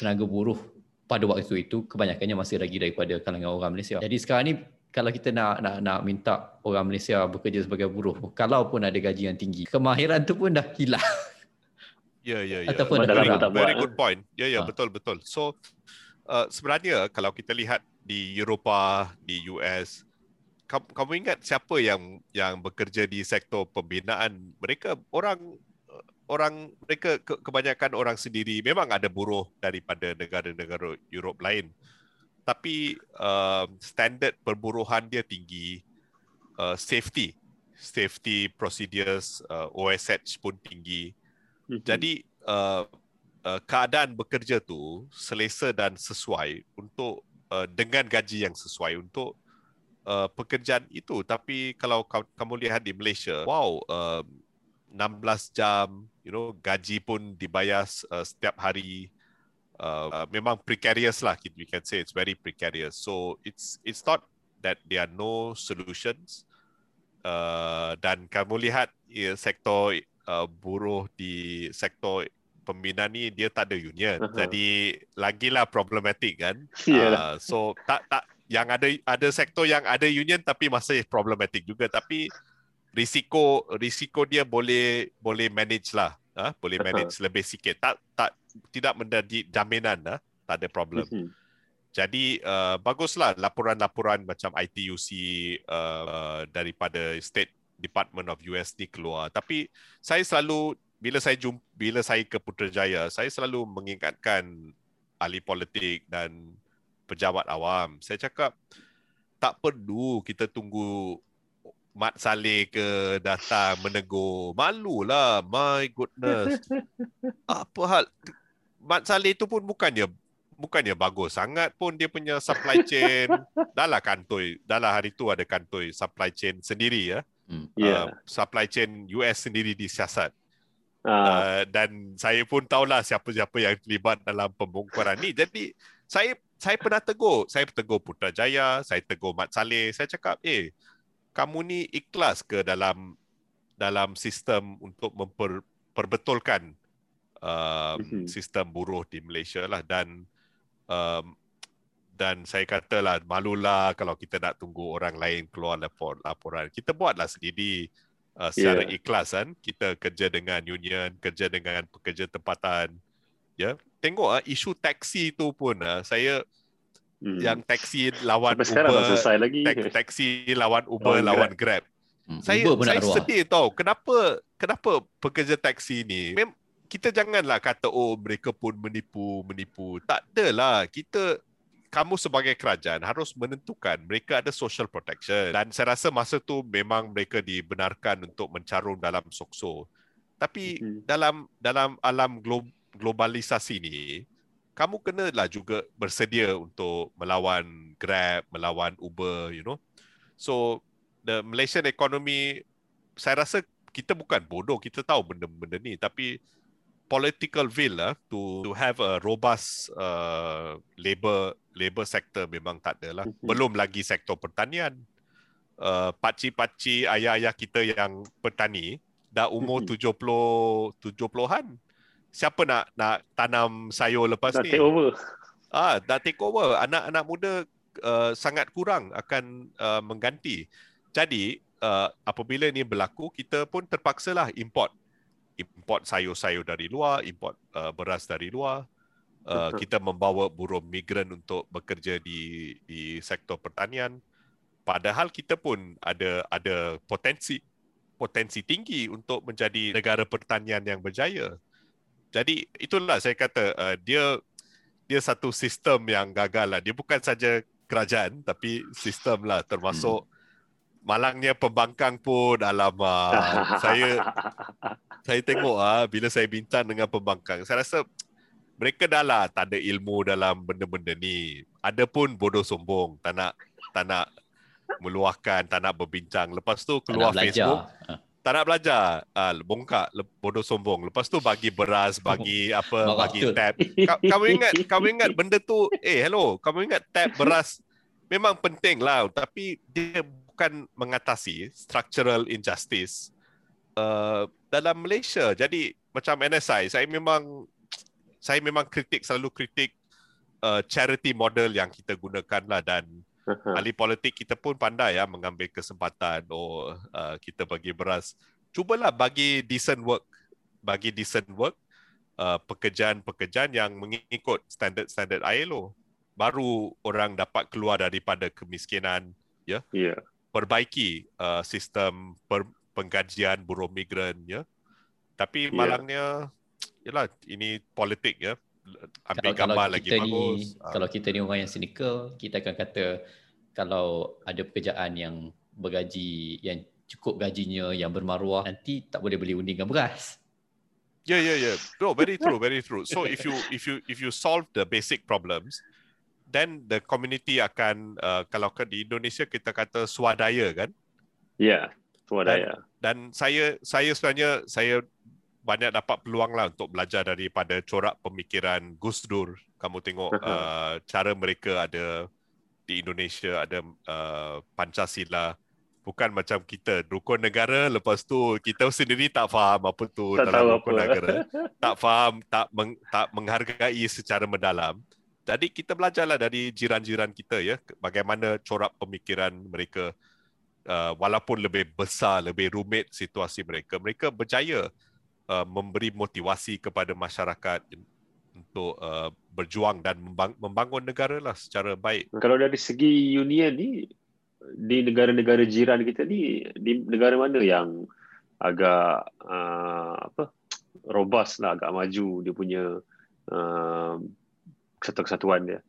[SPEAKER 2] tenaga buruh pada waktu itu kebanyakannya masih lagi daripada kalangan orang Malaysia. Jadi sekarang ni kalau kita nak nak nak minta orang Malaysia bekerja sebagai buruh, kalau pun ada gaji yang tinggi, kemahiran tu pun dah hilang.
[SPEAKER 3] Ya, ya, ya. Ataupun very, good, very good point. Ya, ya, ha. betul, betul. So, uh, sebenarnya kalau kita lihat di Eropah, di US, kamu, kamu ingat siapa yang yang bekerja di sektor pembinaan? Mereka orang orang mereka ke, kebanyakan orang sendiri memang ada buruh daripada negara-negara Europe lain tapi uh, standard perburuhan dia tinggi uh, safety safety procedures uh, OSH pun tinggi mm-hmm. jadi uh, uh, keadaan bekerja tu selesa dan sesuai untuk uh, dengan gaji yang sesuai untuk uh, pekerjaan itu. Tapi kalau kamu lihat di Malaysia wow uh, 16 jam you know gaji pun dibayar uh, setiap hari. Uh, uh, memang precarious lah we can say it's very precarious. So it's it's not that there are no solutions. Uh, dan kamu lihat ya, sektor uh, buruh di sektor pembina ni dia tak ada union. Uh-huh. jadi lagilah problematik kan? Yeah. uh, so tak tak yang ada ada sektor yang ada union tapi masih problematik juga tapi risiko risiko dia boleh boleh manage lah uh, boleh manage lebih sikit tak tak tidak menjadi jaminan lah, tak ada problem. Mm-hmm. Jadi uh, baguslah laporan-laporan macam ITUC uh, daripada State Department of US keluar. Tapi saya selalu bila saya jumpa, bila saya ke Putrajaya, saya selalu mengingatkan ahli politik dan pejabat awam. Saya cakap tak perlu kita tunggu Mat Saleh ke datang menegur. Malulah, my goodness. Apa hal? Mat Saleh tu pun bukannya bukannya bagus sangat pun dia punya supply chain. Dahlah kantoi, dahlah hari tu ada kantoi supply chain sendiri ya. Hmm. Yeah. Uh, supply chain US sendiri disiasat. Uh. Uh, dan saya pun tahulah siapa-siapa yang terlibat dalam pembongkaran ni. Jadi saya saya pernah tegur, saya tegur Putrajaya, saya tegur Mat Saleh, saya cakap, "Eh, kamu ni ikhlas ke dalam dalam sistem untuk memperbetulkan um, mm-hmm. sistem buruh di Malaysia lah? Dan um, dan saya katalah malulah kalau kita nak tunggu orang lain keluar lapor, laporan. Kita buatlah sendiri uh, secara yeah. ikhlas kan kita kerja dengan union kerja dengan pekerja tempatan ya tengok uh, isu taksi tu pun uh, saya hmm. yang taksi lawan Sampai Uber selesai lagi. taksi lawan Uber lawan, lawan Grab, Grab. Hmm. saya saya sedih tau kenapa kenapa pekerja taksi ni mem- kita janganlah kata oh mereka pun menipu menipu tak adalah kita kamu sebagai kerajaan harus menentukan mereka ada social protection dan saya rasa masa tu memang mereka dibenarkan untuk mencarum dalam sokso tapi mm-hmm. dalam dalam alam glo- globalisasi ni kamu kenalah juga bersedia untuk melawan Grab melawan Uber you know so the Malaysian economy saya rasa kita bukan bodoh kita tahu benda-benda ni tapi political will lah to to have a robust uh, labor labor sector memang tak ada lah. Mm-hmm. Belum lagi sektor pertanian. uh, pakcik-pakcik ayah-ayah kita yang petani dah umur mm-hmm. 70 70-an. Siapa nak nak tanam sayur lepas
[SPEAKER 1] nak
[SPEAKER 3] ni?
[SPEAKER 1] Take over.
[SPEAKER 3] Ah, dah take over. Anak-anak muda uh, sangat kurang akan uh, mengganti. Jadi, uh, apabila ini berlaku, kita pun terpaksalah import import sayur-sayur dari luar, import uh, beras dari luar. Uh, kita membawa buruh migran untuk bekerja di di sektor pertanian. Padahal kita pun ada ada potensi potensi tinggi untuk menjadi negara pertanian yang berjaya. Jadi itulah saya kata uh, dia dia satu sistem yang gagal lah. Dia bukan saja kerajaan tapi sistem lah termasuk hmm. malangnya pembangkang pun alamak saya saya tengok ah bila saya bincang dengan pembangkang saya rasa mereka dah lah tak ada ilmu dalam benda-benda ni. Ada pun bodoh sombong, tak nak tak nak meluahkan, tak nak berbincang. Lepas tu keluar tak Facebook, ha. Tak nak belajar. Ah, bongkak bodoh sombong. Lepas tu bagi beras, bagi apa, bagi tab. Kamu ingat, kamu ingat benda tu, eh hello, kamu ingat tab beras memang penting lah. Tapi dia bukan mengatasi structural injustice uh, dalam Malaysia. Jadi macam NSI, saya memang saya memang kritik selalu kritik uh, charity model yang kita gunakan lah dan uh-huh. ahli politik kita pun pandai ya mengambil kesempatan oh uh, kita bagi beras cubalah bagi decent work bagi decent work uh, pekerjaan-pekerjaan yang mengikut standard-standard ILO baru orang dapat keluar daripada kemiskinan ya yeah. perbaiki uh, sistem per- penggajian buruh migran ya tapi yeah. malangnya yalah ini politik ya ambil kalau, gambar kalau lagi
[SPEAKER 2] kita
[SPEAKER 3] bagus
[SPEAKER 2] ni, ha. kalau kita ni orang yang cynical kita akan kata kalau ada pekerjaan yang bergaji yang cukup gajinya yang bermaruah nanti tak boleh beli undingan beras.
[SPEAKER 3] Yeah yeah yeah no very true very true. So if you if you if you solve the basic problems then the community akan uh, kalau ke di Indonesia kita kata swadaya kan?
[SPEAKER 1] Yeah swadaya.
[SPEAKER 3] Dan, dan saya saya sebenarnya saya banyak dapat peluang lah untuk belajar daripada corak pemikiran Gus Dur. Kamu tengok uh, cara mereka ada di Indonesia ada uh, Pancasila. Bukan macam kita rukun negara lepas tu kita sendiri tak faham apa tu tak dalam rukun apa. negara. tak faham, tak meng, tak menghargai secara mendalam. Jadi kita belajarlah dari jiran-jiran kita ya bagaimana corak pemikiran mereka uh, walaupun lebih besar, lebih rumit situasi mereka, mereka berjaya uh, memberi motivasi kepada masyarakat untuk uh, berjuang dan membang- membangun negara lah secara baik.
[SPEAKER 1] Kalau dari segi union ni di negara-negara jiran kita ni di negara mana yang agak uh, apa robust lah agak maju dia punya uh, kesatuan dia.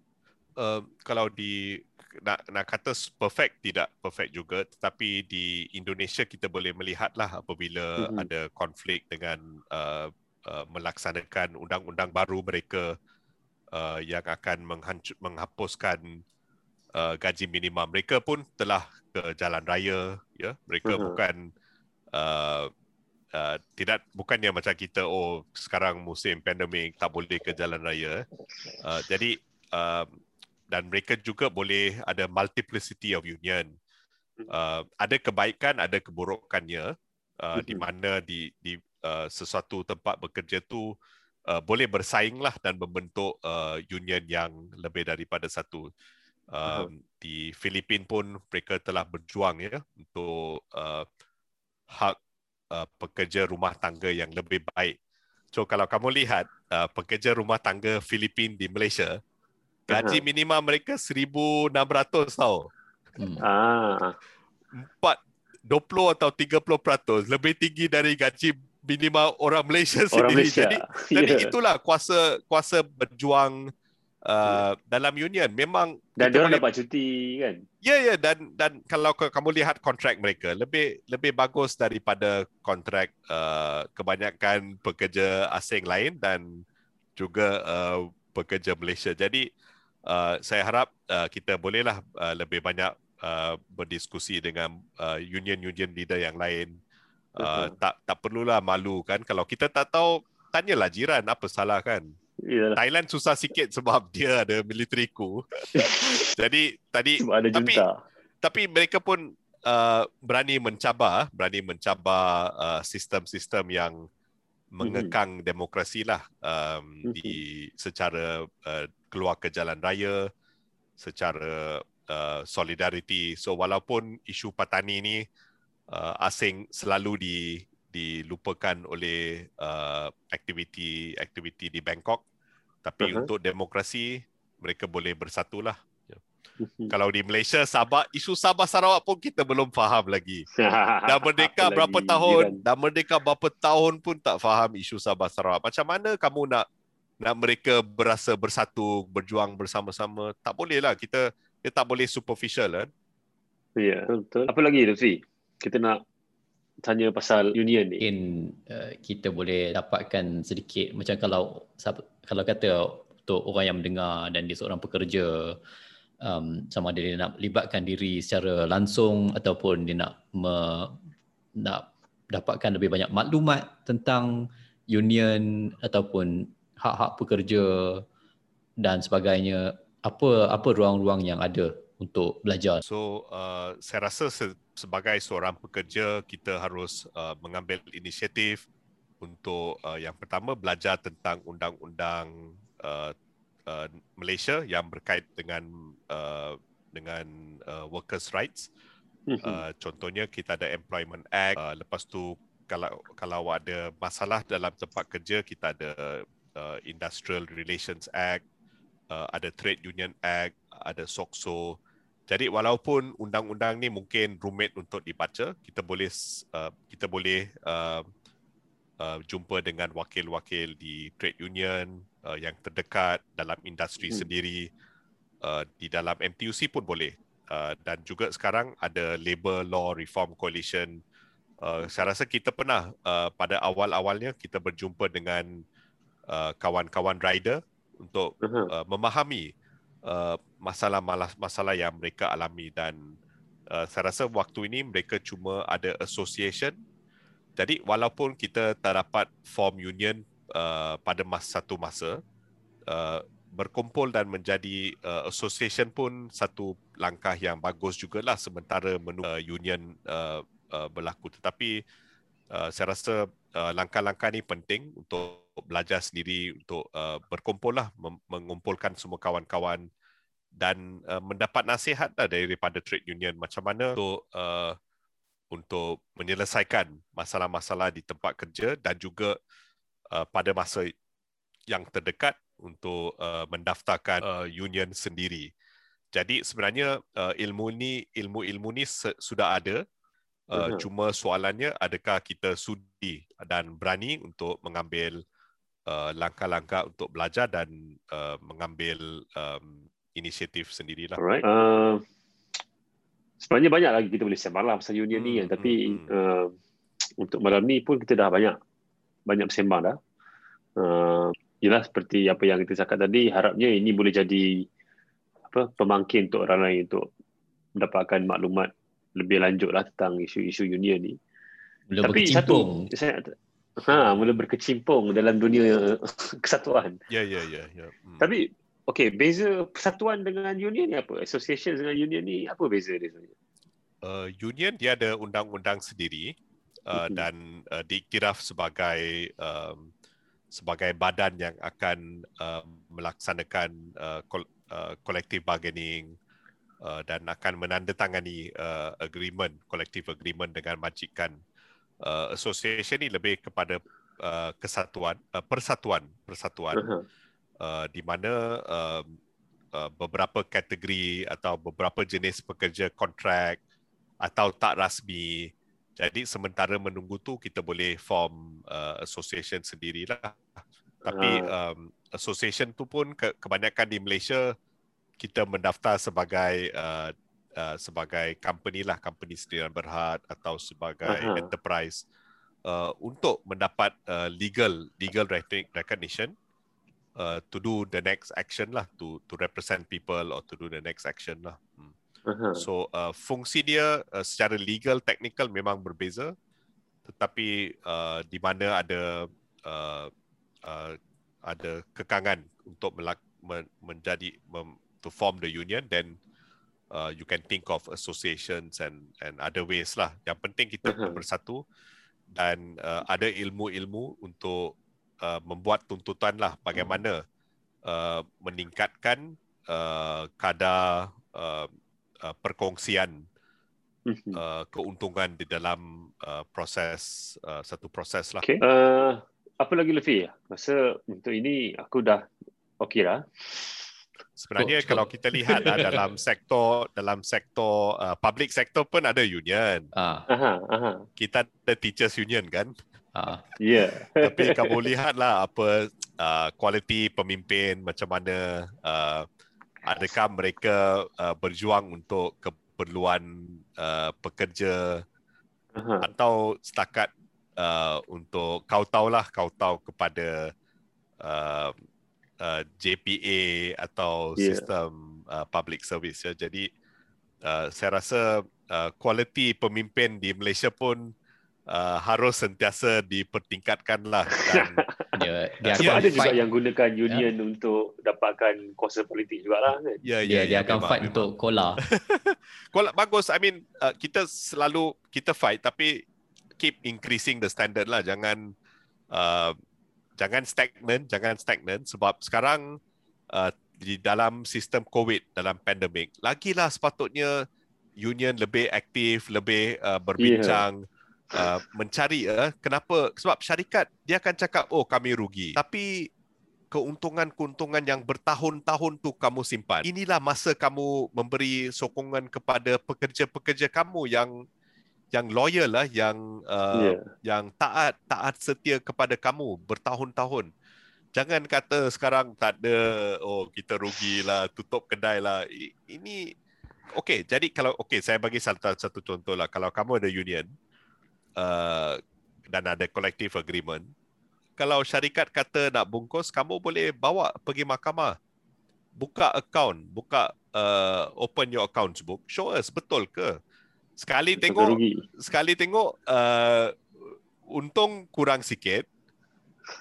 [SPEAKER 3] Uh, kalau di nak nak kata perfect tidak perfect juga tetapi di Indonesia kita boleh melihatlah apabila mm-hmm. ada konflik dengan uh, uh, melaksanakan undang-undang baru mereka uh, yang akan menghancur, menghapuskan uh, gaji minimum mereka pun telah ke jalan raya ya mereka mm-hmm. bukan uh, Uh, tidak bukannya macam kita oh sekarang musim pandemik tak boleh ke jalan raya uh, jadi uh, dan mereka juga boleh ada multiplicity of union. Hmm. Uh, ada kebaikan, ada keburukannya uh, di hmm. mana di di uh, sesuatu tempat bekerja tu uh, boleh bersainglah dan membentuk uh, union yang lebih daripada satu. Um, di Filipin pun mereka telah berjuang ya untuk uh, hak uh, pekerja rumah tangga yang lebih baik. So kalau kamu lihat uh, pekerja rumah tangga Filipin di Malaysia, Gaji uh-huh. minimum mereka 1600 tau. Hmm. Ah. 4 20 atau 30% lebih tinggi dari gaji minimum orang Malaysia orang sendiri. Malaysia. Jadi yeah. jadi itulah kuasa kuasa berjuang uh, yeah. dalam union. Memang
[SPEAKER 1] dan dia orang dapat cuti kan?
[SPEAKER 3] Ya yeah, ya yeah. dan dan kalau kamu lihat kontrak mereka lebih lebih bagus daripada kontrak uh, kebanyakan pekerja asing lain dan juga uh, pekerja Malaysia. Jadi uh, saya harap uh, kita bolehlah uh, lebih banyak uh, berdiskusi dengan uh, union-union leader yang lain. Uh, tak tak perlulah malu kan kalau kita tak tahu tanyalah jiran apa salah kan. Yalah. Thailand susah sikit sebab dia ada military coup. Jadi tadi
[SPEAKER 1] sebab ada
[SPEAKER 3] tapi tapi mereka pun uh, berani mencabar, berani mencabar uh, sistem-sistem yang mengekang mm-hmm. demokrasi lah um, mm-hmm. di secara uh, keluar ke jalan raya, secara uh, solidariti. So walaupun isu patani ni uh, asing selalu di dilupakan oleh uh, aktiviti-aktiviti di Bangkok, tapi uh-huh. untuk demokrasi mereka boleh bersatulah. Mhm. Kalau di Malaysia, Sabah, isu Sabah Sarawak pun kita belum faham lagi. Dah merdeka berapa lagi, tahun, jiran. dah merdeka berapa tahun pun tak faham isu Sabah Sarawak. Macam mana kamu nak nak mereka berasa bersatu, berjuang bersama-sama? Tak boleh lah. Kita, kita tak boleh superficial kan?
[SPEAKER 1] Ya, betul. Apa lagi, Lutfi? Kita nak tanya pasal union ni.
[SPEAKER 2] Mungkin uh, kita boleh dapatkan sedikit macam kalau kalau kata untuk orang yang mendengar dan dia seorang pekerja um, sama ada dia nak libatkan diri secara langsung ataupun dia nak me, nak dapatkan lebih banyak maklumat tentang union ataupun hak-hak pekerja dan sebagainya apa apa ruang-ruang yang ada untuk belajar
[SPEAKER 3] so uh, saya rasa se- sebagai seorang pekerja kita harus uh, mengambil inisiatif untuk uh, yang pertama belajar tentang undang-undang uh, uh, Malaysia yang berkait dengan uh, dengan uh, workers rights. Mhm. Uh, contohnya kita ada Employment Act. Uh, lepas tu kalau kalau ada masalah dalam tempat kerja kita ada uh, Industrial Relations Act, uh, ada Trade Union Act, ada SOXO. Jadi walaupun undang-undang ni mungkin rumit untuk dibaca, kita boleh uh, kita boleh uh, uh, jumpa dengan wakil-wakil di trade union, uh, yang terdekat dalam industri hmm. sendiri uh, di dalam MTUC pun boleh uh, dan juga sekarang ada Labour Law Reform Coalition uh, saya rasa kita pernah uh, pada awal-awalnya kita berjumpa dengan uh, kawan-kawan rider untuk uh, memahami uh, masalah-masalah yang mereka alami dan uh, saya rasa waktu ini mereka cuma ada association. Jadi walaupun kita tak dapat form union uh, pada masa satu masa uh, berkumpul dan menjadi uh, association pun satu langkah yang bagus jugalah sementara menunggu uh, union uh, uh, berlaku. Tetapi uh, saya rasa uh, langkah-langkah ini penting untuk belajar sendiri untuk uh, berkumpul lah mengumpulkan semua kawan-kawan dan uh, mendapat nasihat lah daripada trade union macam mana untuk uh, untuk menyelesaikan masalah-masalah di tempat kerja dan juga uh, pada masa yang terdekat untuk uh, mendaftarkan uh, union sendiri. Jadi sebenarnya uh, ilmu ni ilmu-ilmu ni se- sudah ada. Uh, uh-huh. Cuma soalannya adakah kita sudi dan berani untuk mengambil uh, langkah-langkah untuk belajar dan uh, mengambil um, inisiatif sendirilah.
[SPEAKER 1] Alright. Uh, sebenarnya banyak lagi kita boleh sembang lah pasal union hmm, ni. Tapi hmm. uh, untuk malam ni pun kita dah banyak banyak bersembang dah. Uh, yelah seperti apa yang kita cakap tadi, harapnya ini boleh jadi apa pemangkin untuk orang lain untuk mendapatkan maklumat lebih lanjut lah tentang isu-isu union ni.
[SPEAKER 2] Tapi satu,
[SPEAKER 1] saya, ha, mula berkecimpung dalam dunia kesatuan.
[SPEAKER 3] Ya, yeah, ya, yeah, ya. Yeah, yeah.
[SPEAKER 1] hmm. Tapi, okay, beza persatuan dengan union ni apa? Association dengan union ni apa beza dia sebenarnya?
[SPEAKER 3] Uh, union dia ada undang-undang sendiri uh, mm-hmm. dan uh, diiktiraf sebagai um, sebagai badan yang akan uh, melaksanakan uh, uh, collective bargaining uh, dan akan menandatangani uh, agreement collective agreement dengan majikan uh, association ini lebih kepada uh, kesatuan uh, persatuan persatuan uh-huh. uh, di mana uh, uh, beberapa kategori atau beberapa jenis pekerja kontrak atau tak rasmi jadi sementara menunggu tu kita boleh form uh, association sendirilah. Tapi um, association tu pun ke- kebanyakan di Malaysia kita mendaftar sebagai uh, uh, sebagai company lah, company sendirian berhad atau sebagai uh-huh. enterprise uh, untuk mendapat uh, legal legal recognition uh, to do the next action lah, to to represent people or to do the next action lah. Hmm. Uh-huh. So uh, fungsi dia uh, secara legal technical memang berbeza tetapi uh, di mana ada uh, uh, ada kekangan untuk melak- men- menjadi mem- to form the union then uh, you can think of associations and and other ways lah. Yang penting kita uh-huh. bersatu dan uh, ada ilmu-ilmu untuk uh, membuat tuntutan lah bagaimana uh, meningkatkan uh, kadar uh, uh, perkongsian mhm. uh, keuntungan di dalam uh, proses uh, satu proses lah.
[SPEAKER 1] Okay. Uh, apa lagi lebih? Masa untuk ini aku dah okey lah.
[SPEAKER 3] Sebenarnya oh, kalau kita lihat lah, dalam sektor dalam sektor uh, public sector pun ada union. Ah. Aha, aha. Kita ada teachers union kan?
[SPEAKER 1] Ah. Ya.
[SPEAKER 3] Yeah. Tapi kamu lihatlah apa uh, kualiti pemimpin macam mana uh, adakah mereka uh, berjuang untuk keperluan uh, pekerja aha. atau setakat uh, untuk kau tahulah kau tahu kepada uh, uh, JPA atau yeah. sistem uh, public service ya. Jadi uh, saya rasa uh, kualiti pemimpin di Malaysia pun uh, harus sentiasa dipertingkatkanlah dan
[SPEAKER 1] dia, dia sebab ada juga yang gunakan union yeah. untuk dapatkan kuasa politik jugalah kan.
[SPEAKER 2] Ya yeah, yeah, dia, yeah, dia akan memang, fight memang. untuk kola.
[SPEAKER 3] kola bagus. I mean uh, kita selalu kita fight tapi keep increasing the standard lah. Jangan uh, jangan stagnan, jangan stagnan sebab sekarang uh, di dalam sistem COVID dalam pandemik, lagilah sepatutnya union lebih aktif, lebih uh, berbincang yeah. uh, mencari uh, kenapa sebab syarikat dia akan cakap oh kami rugi. Tapi keuntungan-keuntungan yang bertahun-tahun tu kamu simpan. Inilah masa kamu memberi sokongan kepada pekerja-pekerja kamu yang yang loyal lah yang uh, yeah. yang taat taat setia kepada kamu bertahun-tahun. Jangan kata sekarang tak ada oh kita rugilah tutup kedai lah. Ini okey jadi kalau okey saya bagi satu satu contoh lah. Kalau kamu ada union uh, dan ada collective agreement kalau syarikat kata nak bungkus kamu boleh bawa pergi mahkamah. Buka account buka uh, open your account book. Show us betul ke Sekali tengok sekali tengok uh, untung kurang sikit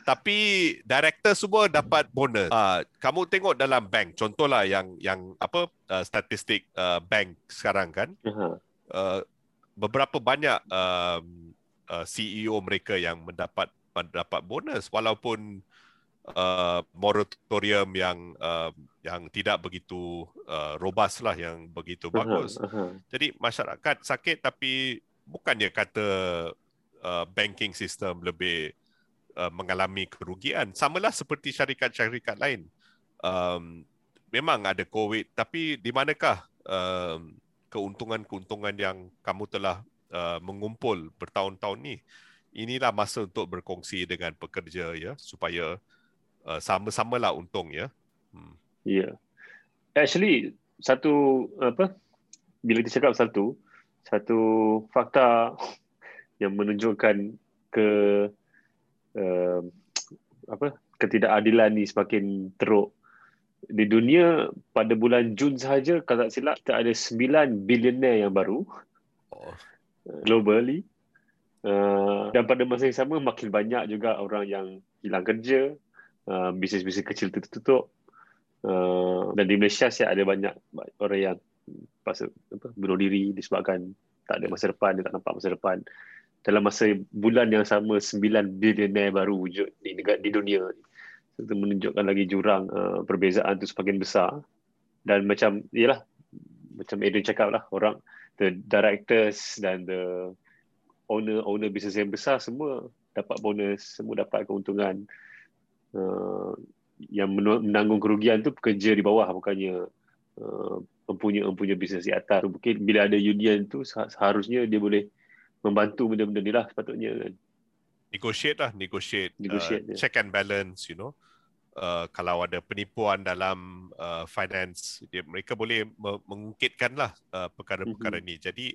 [SPEAKER 3] tapi director semua dapat bonus. Uh, kamu tengok dalam bank contohlah yang yang apa uh, statistik uh, bank sekarang kan. Uh-huh. Uh, beberapa banyak uh, uh, CEO mereka yang mendapat mendapat bonus walaupun uh, moratorium yang uh, yang tidak begitu uh, robust lah yang begitu uh-huh, bagus. Uh-huh. Jadi masyarakat sakit tapi bukannya kata uh, banking system lebih uh, mengalami kerugian. Samalah seperti syarikat-syarikat lain. Um, memang ada COVID tapi di manakah um, keuntungan-keuntungan yang kamu telah uh, mengumpul bertahun-tahun ni? Inilah masa untuk berkongsi dengan pekerja ya supaya uh, sama-sama lah untung ya.
[SPEAKER 1] Hmm. Ya. Yeah. Actually satu apa bila kita cakap satu satu fakta yang menunjukkan ke uh, apa ketidakadilan ni semakin teruk di dunia pada bulan Jun sahaja kalau tak silap kita ada 9 billionaire yang baru oh. globally uh, dan pada masa yang sama makin banyak juga orang yang hilang kerja Uh, bisnes-bisnes kecil tutup uh, dan di Malaysia saya ada banyak orang yang pasal apa bunuh diri disebabkan tak ada masa depan dia tak nampak masa depan. Dalam masa bulan yang sama 9 billionaire baru wujud di negara di dunia. Itu menunjukkan lagi jurang uh, perbezaan tu semakin besar. Dan macam yalah macam Adrian cakap lah orang the directors dan the owner owner bisnes yang besar semua dapat bonus semua dapat keuntungan. Uh, yang menanggung kerugian tu pekerja di bawah bukannya uh, mempunyai mempunyai bisnes di atas. Mungkin bila ada union tu seharusnya dia boleh membantu benda-benda ni lah sepatutnya kan.
[SPEAKER 3] Negotiate lah, negotiate. negotiate uh, check and balance, you know. Uh, kalau ada penipuan dalam uh, finance, dia, mereka boleh mengungkitkan lah uh, perkara-perkara mm-hmm. ni. Jadi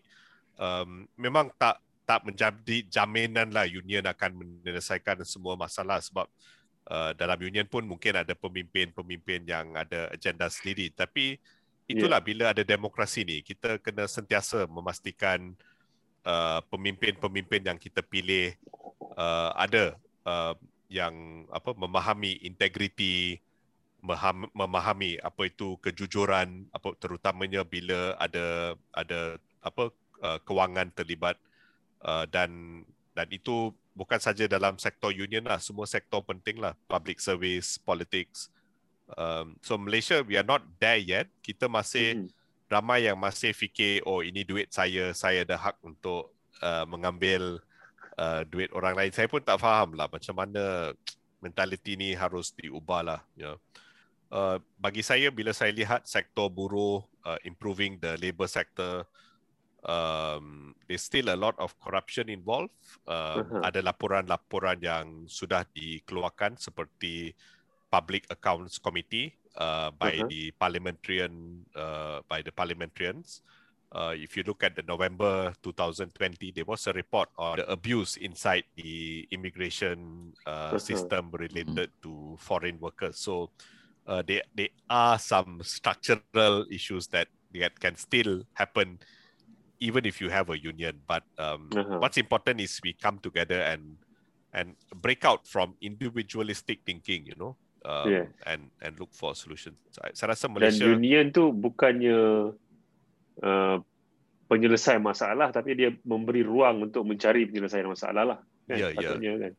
[SPEAKER 3] um, memang tak tak menjadi jaminan lah union akan menyelesaikan semua masalah sebab uh, dalam union pun mungkin ada pemimpin-pemimpin yang ada agenda sendiri tapi itulah yeah. bila ada demokrasi ni kita kena sentiasa memastikan uh, pemimpin-pemimpin yang kita pilih uh, ada uh, yang apa memahami integriti memahami apa itu kejujuran apa terutamanya bila ada ada apa uh, kewangan terlibat uh, dan dan itu bukan saja dalam sektor union lah semua sektor penting lah public service politics um, so Malaysia we are not there yet kita masih mm-hmm. ramai yang masih fikir oh ini duit saya saya ada hak untuk uh, mengambil uh, duit orang lain saya pun tak faham lah macam mana mentaliti ni harus diubah lah ya yeah. Uh, bagi saya bila saya lihat sektor buruh uh, improving the labour sector um, there's still a lot of corruption involved uh, uh-huh. ada laporan-laporan yang sudah dikeluarkan seperti public accounts committee uh, by uh-huh. the parliamentarian uh, by the parliamentarians uh, if you look at the November 2020 there was a report on the abuse inside the immigration uh, uh-huh. system related mm-hmm. to foreign workers so uh, there there are some structural issues that that can still happen even if you have a union. But um, uh-huh. what's important is we come together and and break out from individualistic thinking, you know, um, yeah. and and look for solutions. Saya rasa Malaysia
[SPEAKER 1] dan union tu bukannya uh, penyelesaian masalah, tapi dia memberi ruang untuk mencari penyelesaian masalah lah.
[SPEAKER 3] Kan? Ya, yeah, yeah.
[SPEAKER 1] kan.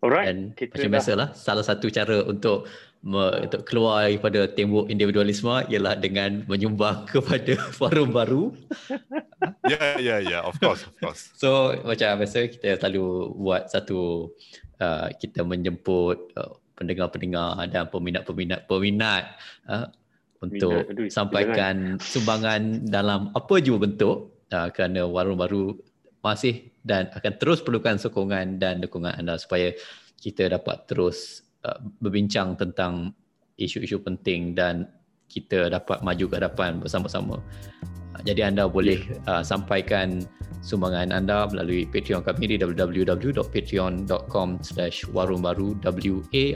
[SPEAKER 1] Alright,
[SPEAKER 2] dan kita macam biasalah, salah satu cara untuk untuk keluar daripada tembok individualisme ialah dengan menyumbang kepada forum baru.
[SPEAKER 3] Ya, ya, ya, of course, of course.
[SPEAKER 2] So, macam biasa kita selalu buat satu, uh, kita menjemput uh, pendengar-pendengar dan peminat-peminat peminat uh, untuk Minat, aduh, sampaikan jangan. sumbangan dalam apa jua bentuk uh, kerana warung baru masih dan akan terus perlukan sokongan dan dukungan anda supaya kita dapat terus Uh, berbincang tentang isu-isu penting dan kita dapat maju ke depan bersama-sama. Uh, jadi anda boleh uh, sampaikan sumbangan anda melalui Patreon kami di www.patreon.com slash warungbaru W-A-R-O-E-N-G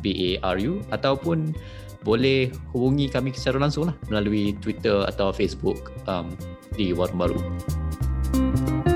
[SPEAKER 2] B-A-R-U ataupun boleh hubungi kami secara langsung lah melalui Twitter atau Facebook um, di Warung Baru. Thank you